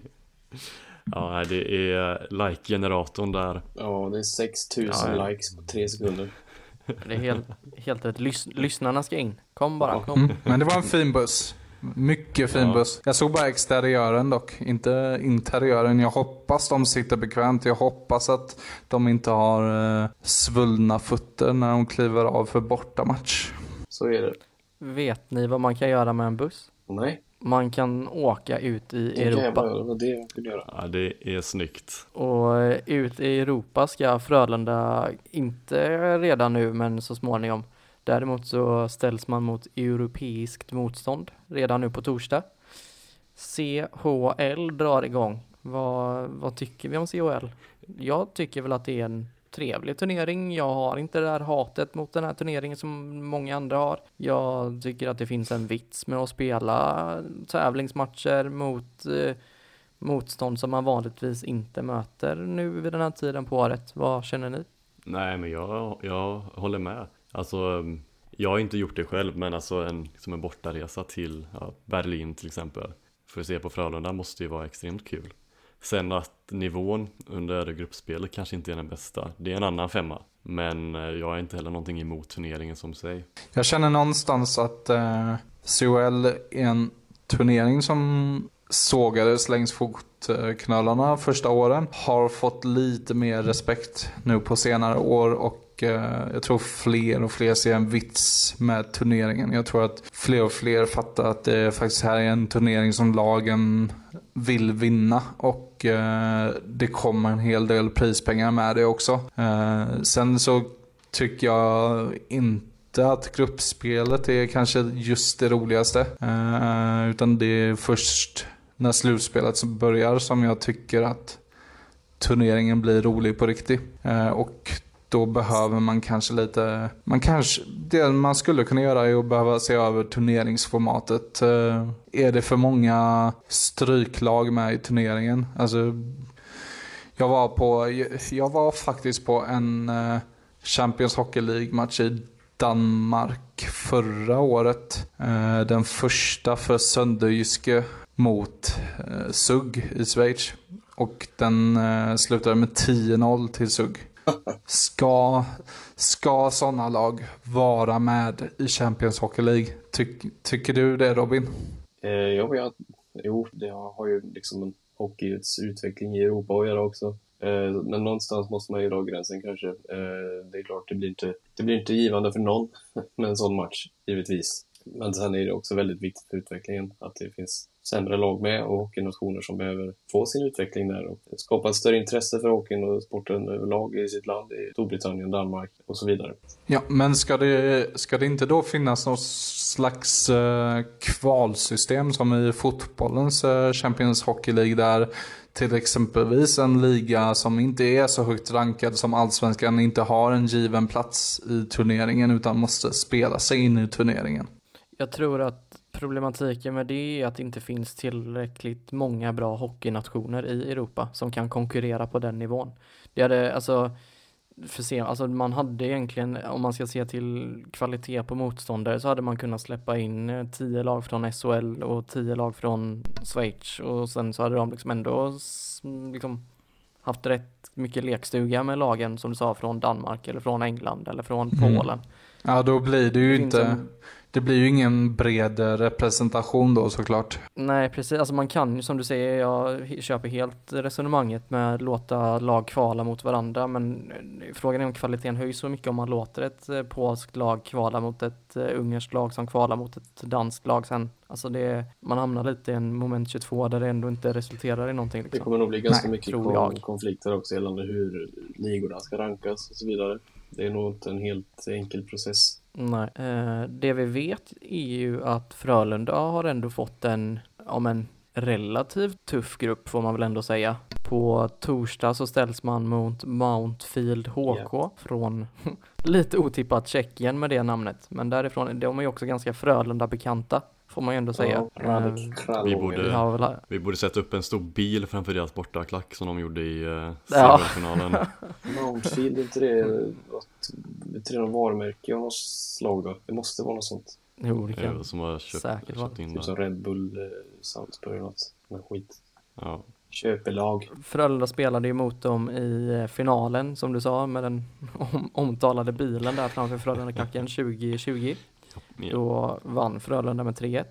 Ja, det är like-generatorn där. Ja, det är 6000 Ja, ja. likes på tre sekunder. Det är helt, helt rätt. Lys- lyssnarna ska in. Kom bara, kom. Mm, men det var en fin buss. Mycket fin Ja. buss. Jag såg bara exteriören dock, inte interiören. Jag hoppas de sitter bekvämt. Jag hoppas att de inte har eh, svullna fötter när de kliver av för bortamatch. Så är det. Vet ni vad man kan göra med en buss? Nej, Man kan åka ut i det kan jag bara Europa. göra. Det var det jag göra. Ja, det är snyggt. Och eh, ut i Europa ska Frölunda, inte redan nu men så småningom. Däremot så ställs man mot europeiskt motstånd redan nu på torsdag. CHL drar igång. Vad, vad tycker vi om CHL? Jag tycker väl att det är en trevlig turnering. Jag har inte det där hatet mot den här turneringen som många andra har. Jag tycker att det finns en vits med att spela tävlingsmatcher mot eh, motstånd som man vanligtvis inte möter nu vid den här tiden på året. Vad känner ni? Nej, men jag, jag håller med. Alltså, jag har inte gjort det själv, men alltså en, som en bortaresa till ja, Berlin till exempel. För att se på Frölunda måste ju vara extremt kul. Sen att nivån under gruppspelet kanske inte är den bästa, det är en annan femma. Men eh, jag är inte heller någonting emot turneringen som sig. Jag känner någonstans att eh, CHL är en turnering som sågades längs fotknölarna första åren. Har fått lite mer respekt nu på senare år och Eh, jag tror fler och fler ser en vits med turneringen. Jag tror att fler och fler fattar att det faktiskt här är en turnering som lagen vill vinna och eh, det kommer en hel del prispengar med det också. Eh, sen så tycker jag inte att gruppspelet är kanske just det roligaste. Eh, utan det är först när slutspelet börjar som jag tycker att turneringen blir rolig på riktigt. Eh, och då behöver man kanske lite, man kanske, det man skulle kunna göra är att behöva se över turneringsformatet. Eh, är det för många stryklag med i turneringen? Alltså, jag var på, jag var faktiskt på en eh, Champions Hockey League-match i Danmark förra året. Eh, den första för Sönderjyske mot SUG i Schweiz. Och den slutade med 10-0 till SUG. Ska, ska sådana lag vara med i Champions Hockey League? Ty, tycker du det Robin? Eh, jag jo, det har ju liksom en hockeyns utveckling i Europa att göra också. Eh, Men någonstans måste man ju dra gränsen kanske. Eh, Det är klart, det blir inte, det blir inte givande för någon med en sån match, givetvis. Men sen är det också väldigt viktigt för utvecklingen att det finns sämre lag med och hockeynationer som behöver få sin utveckling där och skapa ett större intresse för hockeyn och sporten överlag i sitt land, i Storbritannien, Danmark och så vidare. Ja, men ska det, ska det inte då finnas något slags eh, kvalsystem som i fotbollens eh, Champions Hockey League där till exempelvis en liga som inte är så högt rankad som allsvenskan inte har en given plats i turneringen utan måste spela sig in i turneringen? Jag tror att problematiken med det är att det inte finns tillräckligt många bra hockeynationer i Europa som kan konkurrera på den nivån. Det hade, alltså, för se, alltså man hade egentligen, om man ska se till kvalitet på motståndare så hade man kunnat släppa in eh, tio lag från SHL och tio lag från Schweiz och sen så hade de liksom ändå liksom haft rätt mycket lekstuga med lagen som du sa från Danmark eller från England eller från Mm. Polen. Ja, då blir det ju Det inte, en- det blir ju ingen bred representation då såklart. Nej, precis. Alltså man kan ju som du säger, jag köper helt resonemanget med att låta lag kvala mot varandra, men eh, frågan är om kvaliteten höjs så mycket om man låter ett eh, polskt lag kvala mot ett eh, ungerskt lag som kvalar mot ett danskt lag sen. Alltså det, man hamnar lite i en moment 22 där det ändå inte resulterar i någonting. Det Liksom. kommer nog bli ganska Nej, mycket konflikter också gällande hur ligorna ska rankas och så vidare. Det är nog inte en helt enkel process. Nej. Eh, det vi vet är ju att Frölunda har ändå fått en, om en relativt tuff grupp får man väl ändå säga. På torsdag så ställs man mot Mountfield HK från lite otippat Tjeckien med det namnet. Men därifrån, de är ju också ganska Frölunda-bekanta får man ju ändå säga. Ja, Eh, Kralov. vi borde- väl, Vi borde sätta upp en stor bil framför deras bortaklack som de gjorde i uh, Ja. semifinalen. Mountfield, är inte det något varumärke av något slag då? Det måste vara något sånt. jo, det eh, kan som har köpt, säkert vara. Typ som. Red Bull, eh, Salzburg eller något. Men skit. Ja. Köpelag. Frölunda spelade ju mot dem i eh, finalen som du sa med den om, omtalade bilen där framför Frölunda-klacken 2020. Då vann Frölunda med 3-1.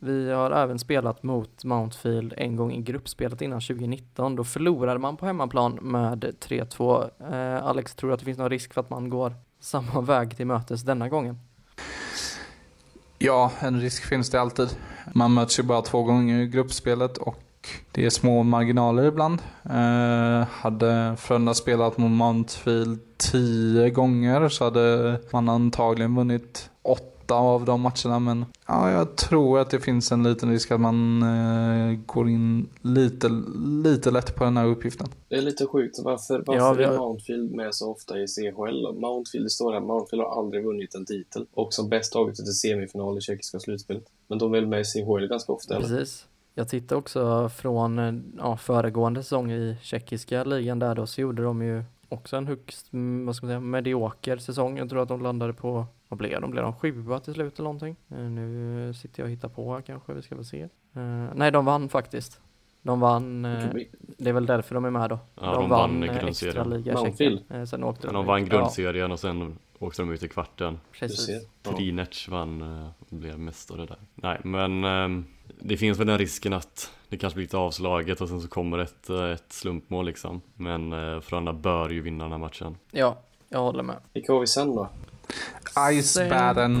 Vi har även spelat mot Mountfield en gång i gruppspelet innan 2019. Då förlorade man på hemmaplan med 3-2. Eh, Alex, tror du att det finns någon risk för att man går samma väg till mötes denna gången? Ja, en risk finns det alltid. Man möts ju bara två gånger i gruppspelet och det är små marginaler ibland. Eh, hade Frölunda spelat mot Mountfield tio gånger så hade man antagligen vunnit åtta av de matcherna. Men ja, jag tror att det finns en liten risk att man eh, går in lite, lite lätt på den här uppgiften. Det är lite sjukt. Varför, varför Ja, är Mountfield med så ofta i CHL? Mountfield, det står här, Mountfield har aldrig vunnit en titel. Och som bäst tagit sig till semifinal i tjeckiska slutspelet. Men de är väl med i CHL ganska ofta, eller? Precis. Jag tittar också från eh, ja, föregående säsong i tjeckiska ligan där då så gjorde de ju också en högst, mm, vad ska man säga, medioker säsong. Jag tror att de landade på, vad blev de? Blev de sjua till slut eller någonting? Eh, Nu sitter jag och hittar på här kanske, vi ska väl se. Eh, nej, de vann faktiskt. De vann, eh, det är väl därför de är med då. Ja, de vann grundserien. extra liga Sen åkte Men de de vann grundserien och sen åkte de ut i kvarten. Precis. Trinec vann och blev mästare där. Nej, men det finns väl den risken att det kanske blir lite avslaget och sen så kommer ett, eh, ett slumpmål liksom. Men uh, Frölunda bör ju vinna den här matchen. Ja, jag håller med. Vilka har vi sen då?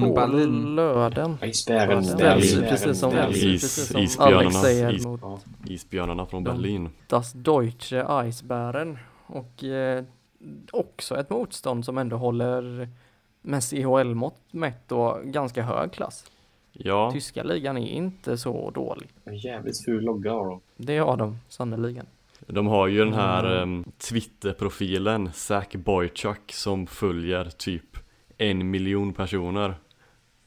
På Berlin. lördagen. Isbären Ställs ju Berlin. precis som, Berlin. Is- precis som isbjörnarna. Alex säger Is- mot. Isbjörnarna från Berlin. Das Deutsche Eisbären och eh, också ett motstånd som ändå håller med CHL-mått mätt då ganska hög klass. Ja, Tyska ligan är inte så dålig. En jävligt ful logga har de. Det har de sannerligen. de har ju den här Mm. Twitter-profilen Zach Boychuk som följer typ en miljon personer.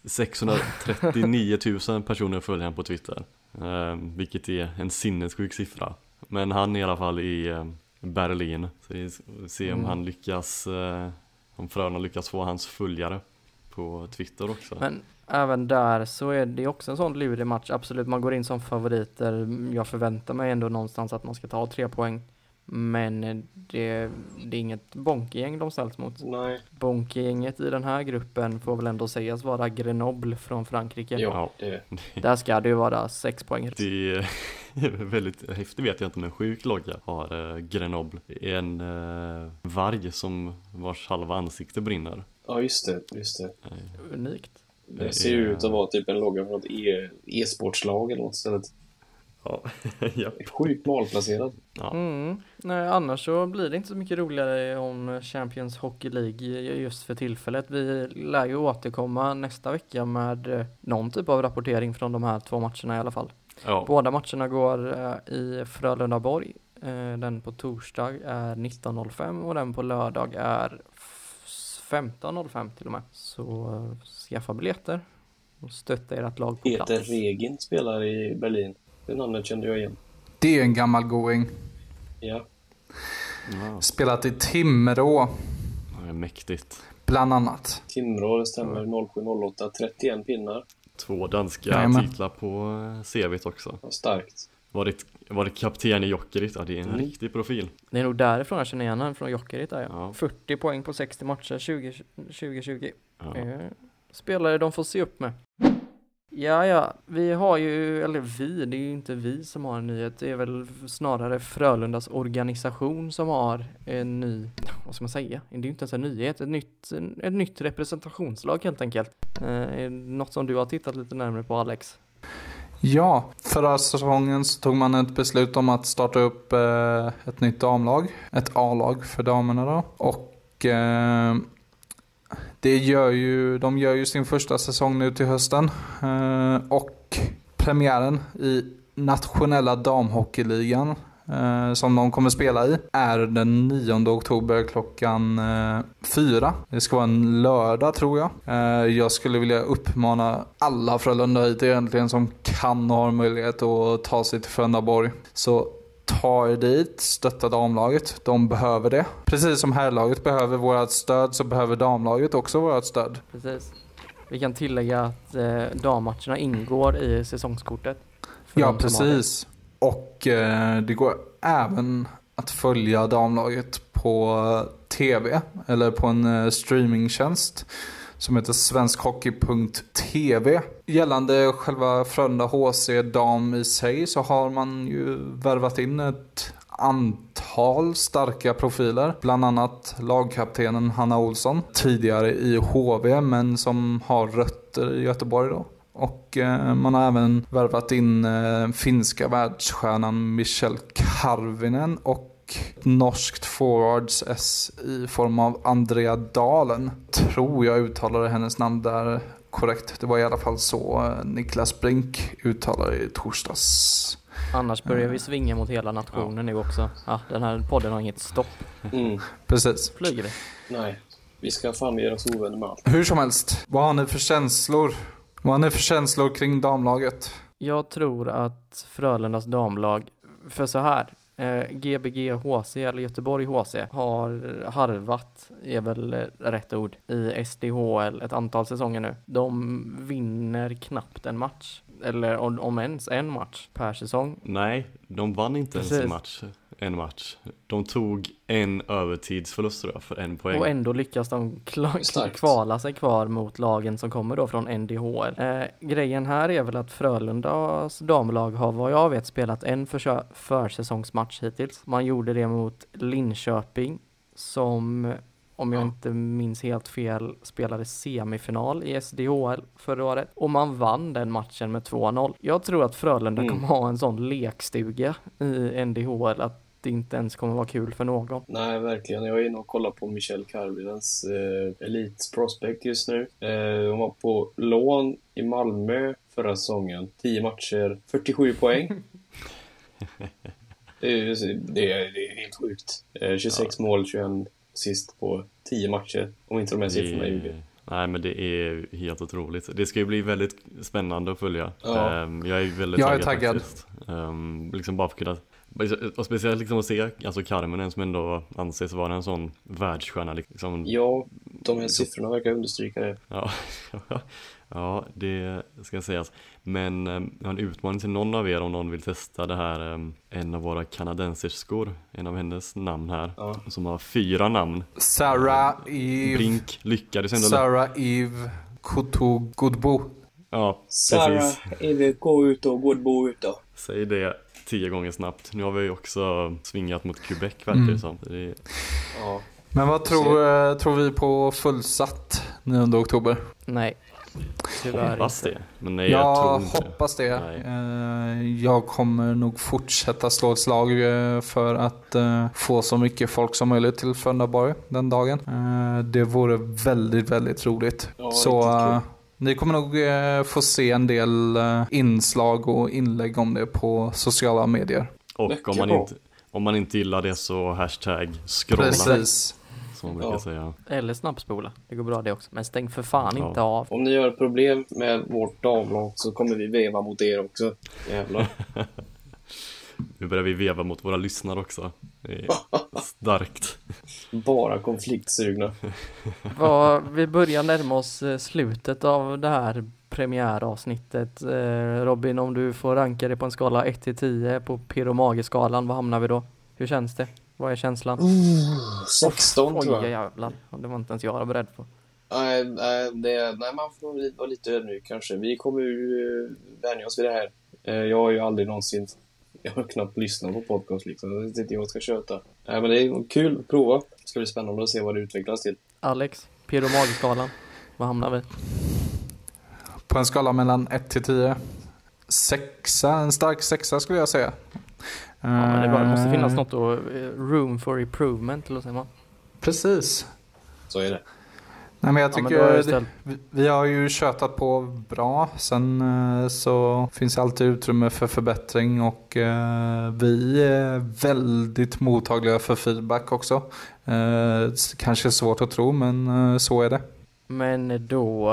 639 000 personer följer han på Twitter. Ehm, vilket är en sinnessjuk siffra. Men han är i alla fall i ehm, Berlin. Så vi s- se om Mm. han lyckas, eh, om Frölunda lyckas få hans följare på Twitter också. Men även där så är det också en sån lurig match. Absolut, man går in som favoriter. Jag förväntar mig ändå någonstans att man ska ta tre poäng. Men det, det är inget Bonke-gäng de ställs mot. Nej, Bonke-gänget i den här gruppen får väl ändå sägas vara Grenoble från Frankrike. ja, det Där ska det ju vara sex poäng. Det är väldigt häftigt vet jag inte men sjuk logga har eh, Grenoble. En eh, varg som vars halva ansikte brinner. Ja, just det. Just det. Unikt. Det ser ju ut att vara typ en logga från ett e- e-sportslag eller något istället. Ja. Sjukt malplacerad. ja. Mm. Nej, annars så blir det inte så mycket roligare om Champions Hockey League just för tillfället. Vi lär ju återkomma nästa vecka med eh, någon typ av rapportering från de här två matcherna i alla fall. ja. Båda matcherna går eh, i Frölunda-Borg. Eh, den på torsdag är 19.05 och den på lördag är 15.05 till och med. Så eh, skaffa biljetter och stötta ert lag på Peter plats. Regin spelar i Berlin. Det namnet kände jag igen. Det är en gammal going. Ja. ja. Spelat i Timrå, det är mäktigt. bland annat. Timrå, det stämmer. 0708. 31 pinnar. Två danska Jajamän. titlar på eh, CVt också. Ja, starkt. Varit, varit kapten i Jokerit, ja det är en Mm. riktig profil. Det är nog därifrån jag känner igen honom, från Jokerit där ja. Ja. 40 poäng på 60 matcher 20, 2020. Ja. Spelare de får se upp med. Ja, ja, vi har ju, eller vi, det är ju inte vi som har en nyhet. Det är väl snarare Frölundas organisation som har en ny, vad ska man säga? Det är ju inte ens en nyhet, ett nytt, ett nytt representationslag helt enkelt. Eh, det något som du har tittat lite närmare på Alex? Ja, förra säsongen så tog man ett beslut om att starta upp eh, ett nytt damlag. Ett A-lag för damerna då. Och eh, det gör ju, de gör ju sin första säsong nu till hösten. Eh, och premiären i nationella damhockeyligan eh, som de kommer spela i är den 9 oktober klockan eh, fyra. Det ska vara en lördag tror jag. Eh, jag skulle vilja uppmana alla Frölunda hit egentligen som kan och har möjlighet att ta sig till Frölundaborg. Så ta er dit, stötta damlaget. De behöver det. Precis som herrlaget behöver vårt stöd så behöver damlaget också vårt stöd. Precis. Vi kan tillägga att eh, dammatcherna ingår i säsongskortet. Ja, precis. Och eh, det går även att följa damlaget på tv eller på en eh, streamingtjänst som heter svenskhockey.tv. Gällande själva Frölunda HC dam i sig så har man ju värvat in ett antal starka profiler. Bland annat lagkaptenen Hanna Olsson. Tidigare i HV men som har rötter i Göteborg då. Och eh, man har även värvat in eh, finska världsstjärnan Michel Karvinen och norskt forwards S i form av Andrea Dalen. Tror jag uttalade hennes namn där korrekt. Det var i alla fall så eh, Niklas Brink uttalade i torsdags. Annars börjar vi svinga mot hela nationen nu också. Ja, den här podden har inget stopp. Mm. Precis. Flyger vi. Nej. Vi ska fan göra oss ovänner med allt. Hur som helst, vad har ni för känslor? Vad har ni för känslor kring damlaget? Jag tror att Frölundas damlag, för så här, eh, Gbg HC eller Göteborg HC har harvat, är väl rätt ord, i SDHL ett antal säsonger nu. De vinner knappt en match, eller om, om ens en match per säsong. Nej, de vann inte ens Precis. en match. En match. De tog en övertidsförlust tror jag, för en poäng. Och ändå lyckas de kvala sig kvar mot lagen som kommer då från NDHL. Eh, grejen här är väl att Frölundas damlag har vad jag vet spelat en försäsongsmatch hittills. Man gjorde det mot Linköping som om jag inte minns helt fel spelade semifinal i SDHL förra året och man vann den matchen med 2-0. Jag tror att Frölunda Mm. kommer ha en sån lekstuga i NDHL att det inte ens kommer vara kul för någon. Nej, verkligen. Jag är inne och kollar på Michel Karvinens eh, Elite Prospect just nu. Eh, hon var på lån i Malmö förra säsongen. 10 matcher, 47 poäng. det, är, det, är, det är helt sjukt. Eh, 26 mål, 21 assist på 10 matcher. Om inte de här siffrorna ljuger. Nej men det är helt otroligt. Det ska ju bli väldigt spännande att följa. Ja. Ehm, jag är väldigt Jag är taggad, taggad. faktiskt. Ehm, liksom bara för att kunna Och speciellt liksom att se, alltså Carmen som ändå anses vara en sån världsstjärna liksom. Ja, de här siffrorna verkar understryka det. Ja, ja det ska sägas. Men eh, jag har en utmaning till någon av er om någon vill testa det här. eh, En av våra kanadenserskor, en av hennes namn här, Ja. som har fyra namn. Sarah Eve, Brink lyckades ändå. Sarah Eve Koto Godbo. Ja, Sarah, precis. Eve, gå ut och gå ut då. Säg det tio gånger snabbt. Nu har vi ju också svingat mot Quebec verkar Mm. som. Det är, Ja. Men vad tror, eh, tror vi på fullsatt 9 oktober? Nej. Tyvärr hoppas inte. det. Men nej, jag, jag tror inte hoppas det. Nej. Eh, Jag kommer nog fortsätta slå ett slag eh, för att få så mycket folk som möjligt till Frölundaborg den dagen. Det vore väldigt, väldigt roligt. Ja, så ni kommer nog eh, få se en del eh, inslag och inlägg om det på sociala medier. Och om man, inte, om man inte gillar det så hashtag scrolla. Precis. Som man brukar Ja. säga. Eller snabbspola. Det går bra det också. Men stäng för fan Ja. inte av. Om ni har problem med vårt damlag så kommer vi veva mot er också. Jävlar. Nu börjar vi veva mot våra lyssnare också. Starkt. Bara konfliktsugna. Vad, vi börjar närma oss eh, slutet av det här premiäravsnittet. Eh, Robin, om du får ranka det på en skala 1 till 10 på Pyromageskalan, vad hamnar vi då? Hur känns det? Vad är känslan? 16 tror Oj jag. jävlar, det var inte ens jag beredd på. Nej, nej, det, nej, man får vara lite ödmjuk kanske. Vi kommer ju vänja oss vid det här. Eh, Jag har ju aldrig någonsin... Jag har knappt lyssnat på podcast liksom. Jag vet inte jag ska köta. Nej, men det är kul att prova. Det ska bli spännande att se vad det utvecklas till. Alex, Pyromageskalan, vad hamnar vi? På en skala mellan 1 till 10. Sexa, en stark sexa skulle jag säga. Ja, men det, bra. det måste finnas Eh, något då, eh, room for improvement, eller vad säger man? Precis. Så är det. Nej, men jag Ja, men tycker det, ställt- vi, vi har ju tjötat på bra. Sen eh, så finns alltid utrymme för förbättring och eh, vi är väldigt mottagliga för feedback också. Eh, kanske svårt att tro men så är det. Men då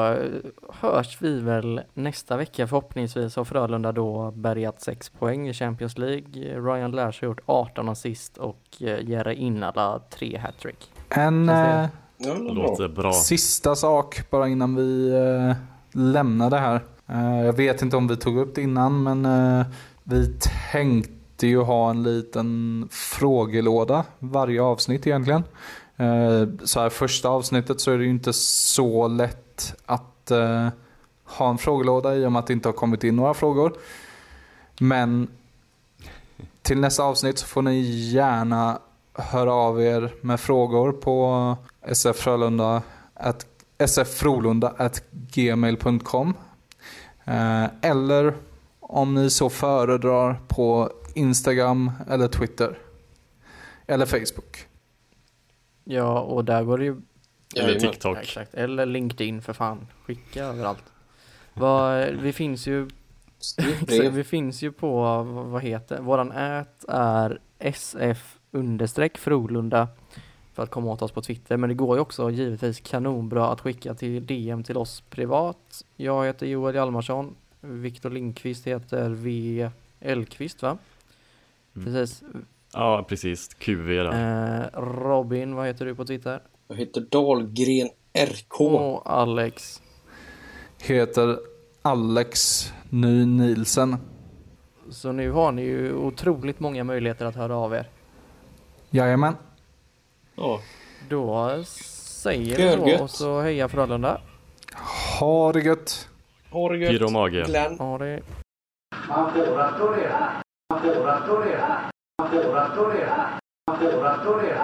hörs vi väl nästa vecka förhoppningsvis har Frölunda då bärgat 6 poäng i Champions League. Ryan Lash har gjort 18 assist och Jere Innala 3 hattrick. En det- Ja, Det låter bra. sista sak bara innan vi eh, lämnar det här. Eh, jag vet inte om vi tog upp det innan men eh, vi tänkte ju ha en liten frågelåda varje avsnitt egentligen. Eh, så här första avsnittet så är det ju inte så lätt att eh, ha en frågelåda i och med att det inte har kommit in några frågor. Men till nästa avsnitt så får ni gärna höra av er med frågor på sffrölunda at, sffrolunda.gmail.com eh, eller om ni så föredrar på Instagram eller Twitter eller Facebook. Ja, och där går det ju... Eller. Ja, TikTok. exakt. Eller LinkedIn för fan. Skicka överallt. Vad, vi finns ju vi finns ju på, vad vad heter, våran ät är sf understreck Frolunda för att komma åt oss på Twitter. Men det går ju också givetvis kanonbra att skicka till DM till oss privat. Jag heter Joel Hjalmarsson. Viktor Lindqvist heter V. Elqvist va? Mm. Precis. Ja, precis. QV där. Eh, Robin, vad heter du på Twitter? Jag heter Dahlgren RK. Och Alex. Heter Alex Ny Nielsen. Så nu har ni ju otroligt många möjligheter att höra av er. Jajamän. Ja. Då säger vi så och så heja Frölunda. Ha det gött. Ha det gött. Pyro mage. Glenn. Ha det. Man får applådera. Man får. Man får applådera. Man får.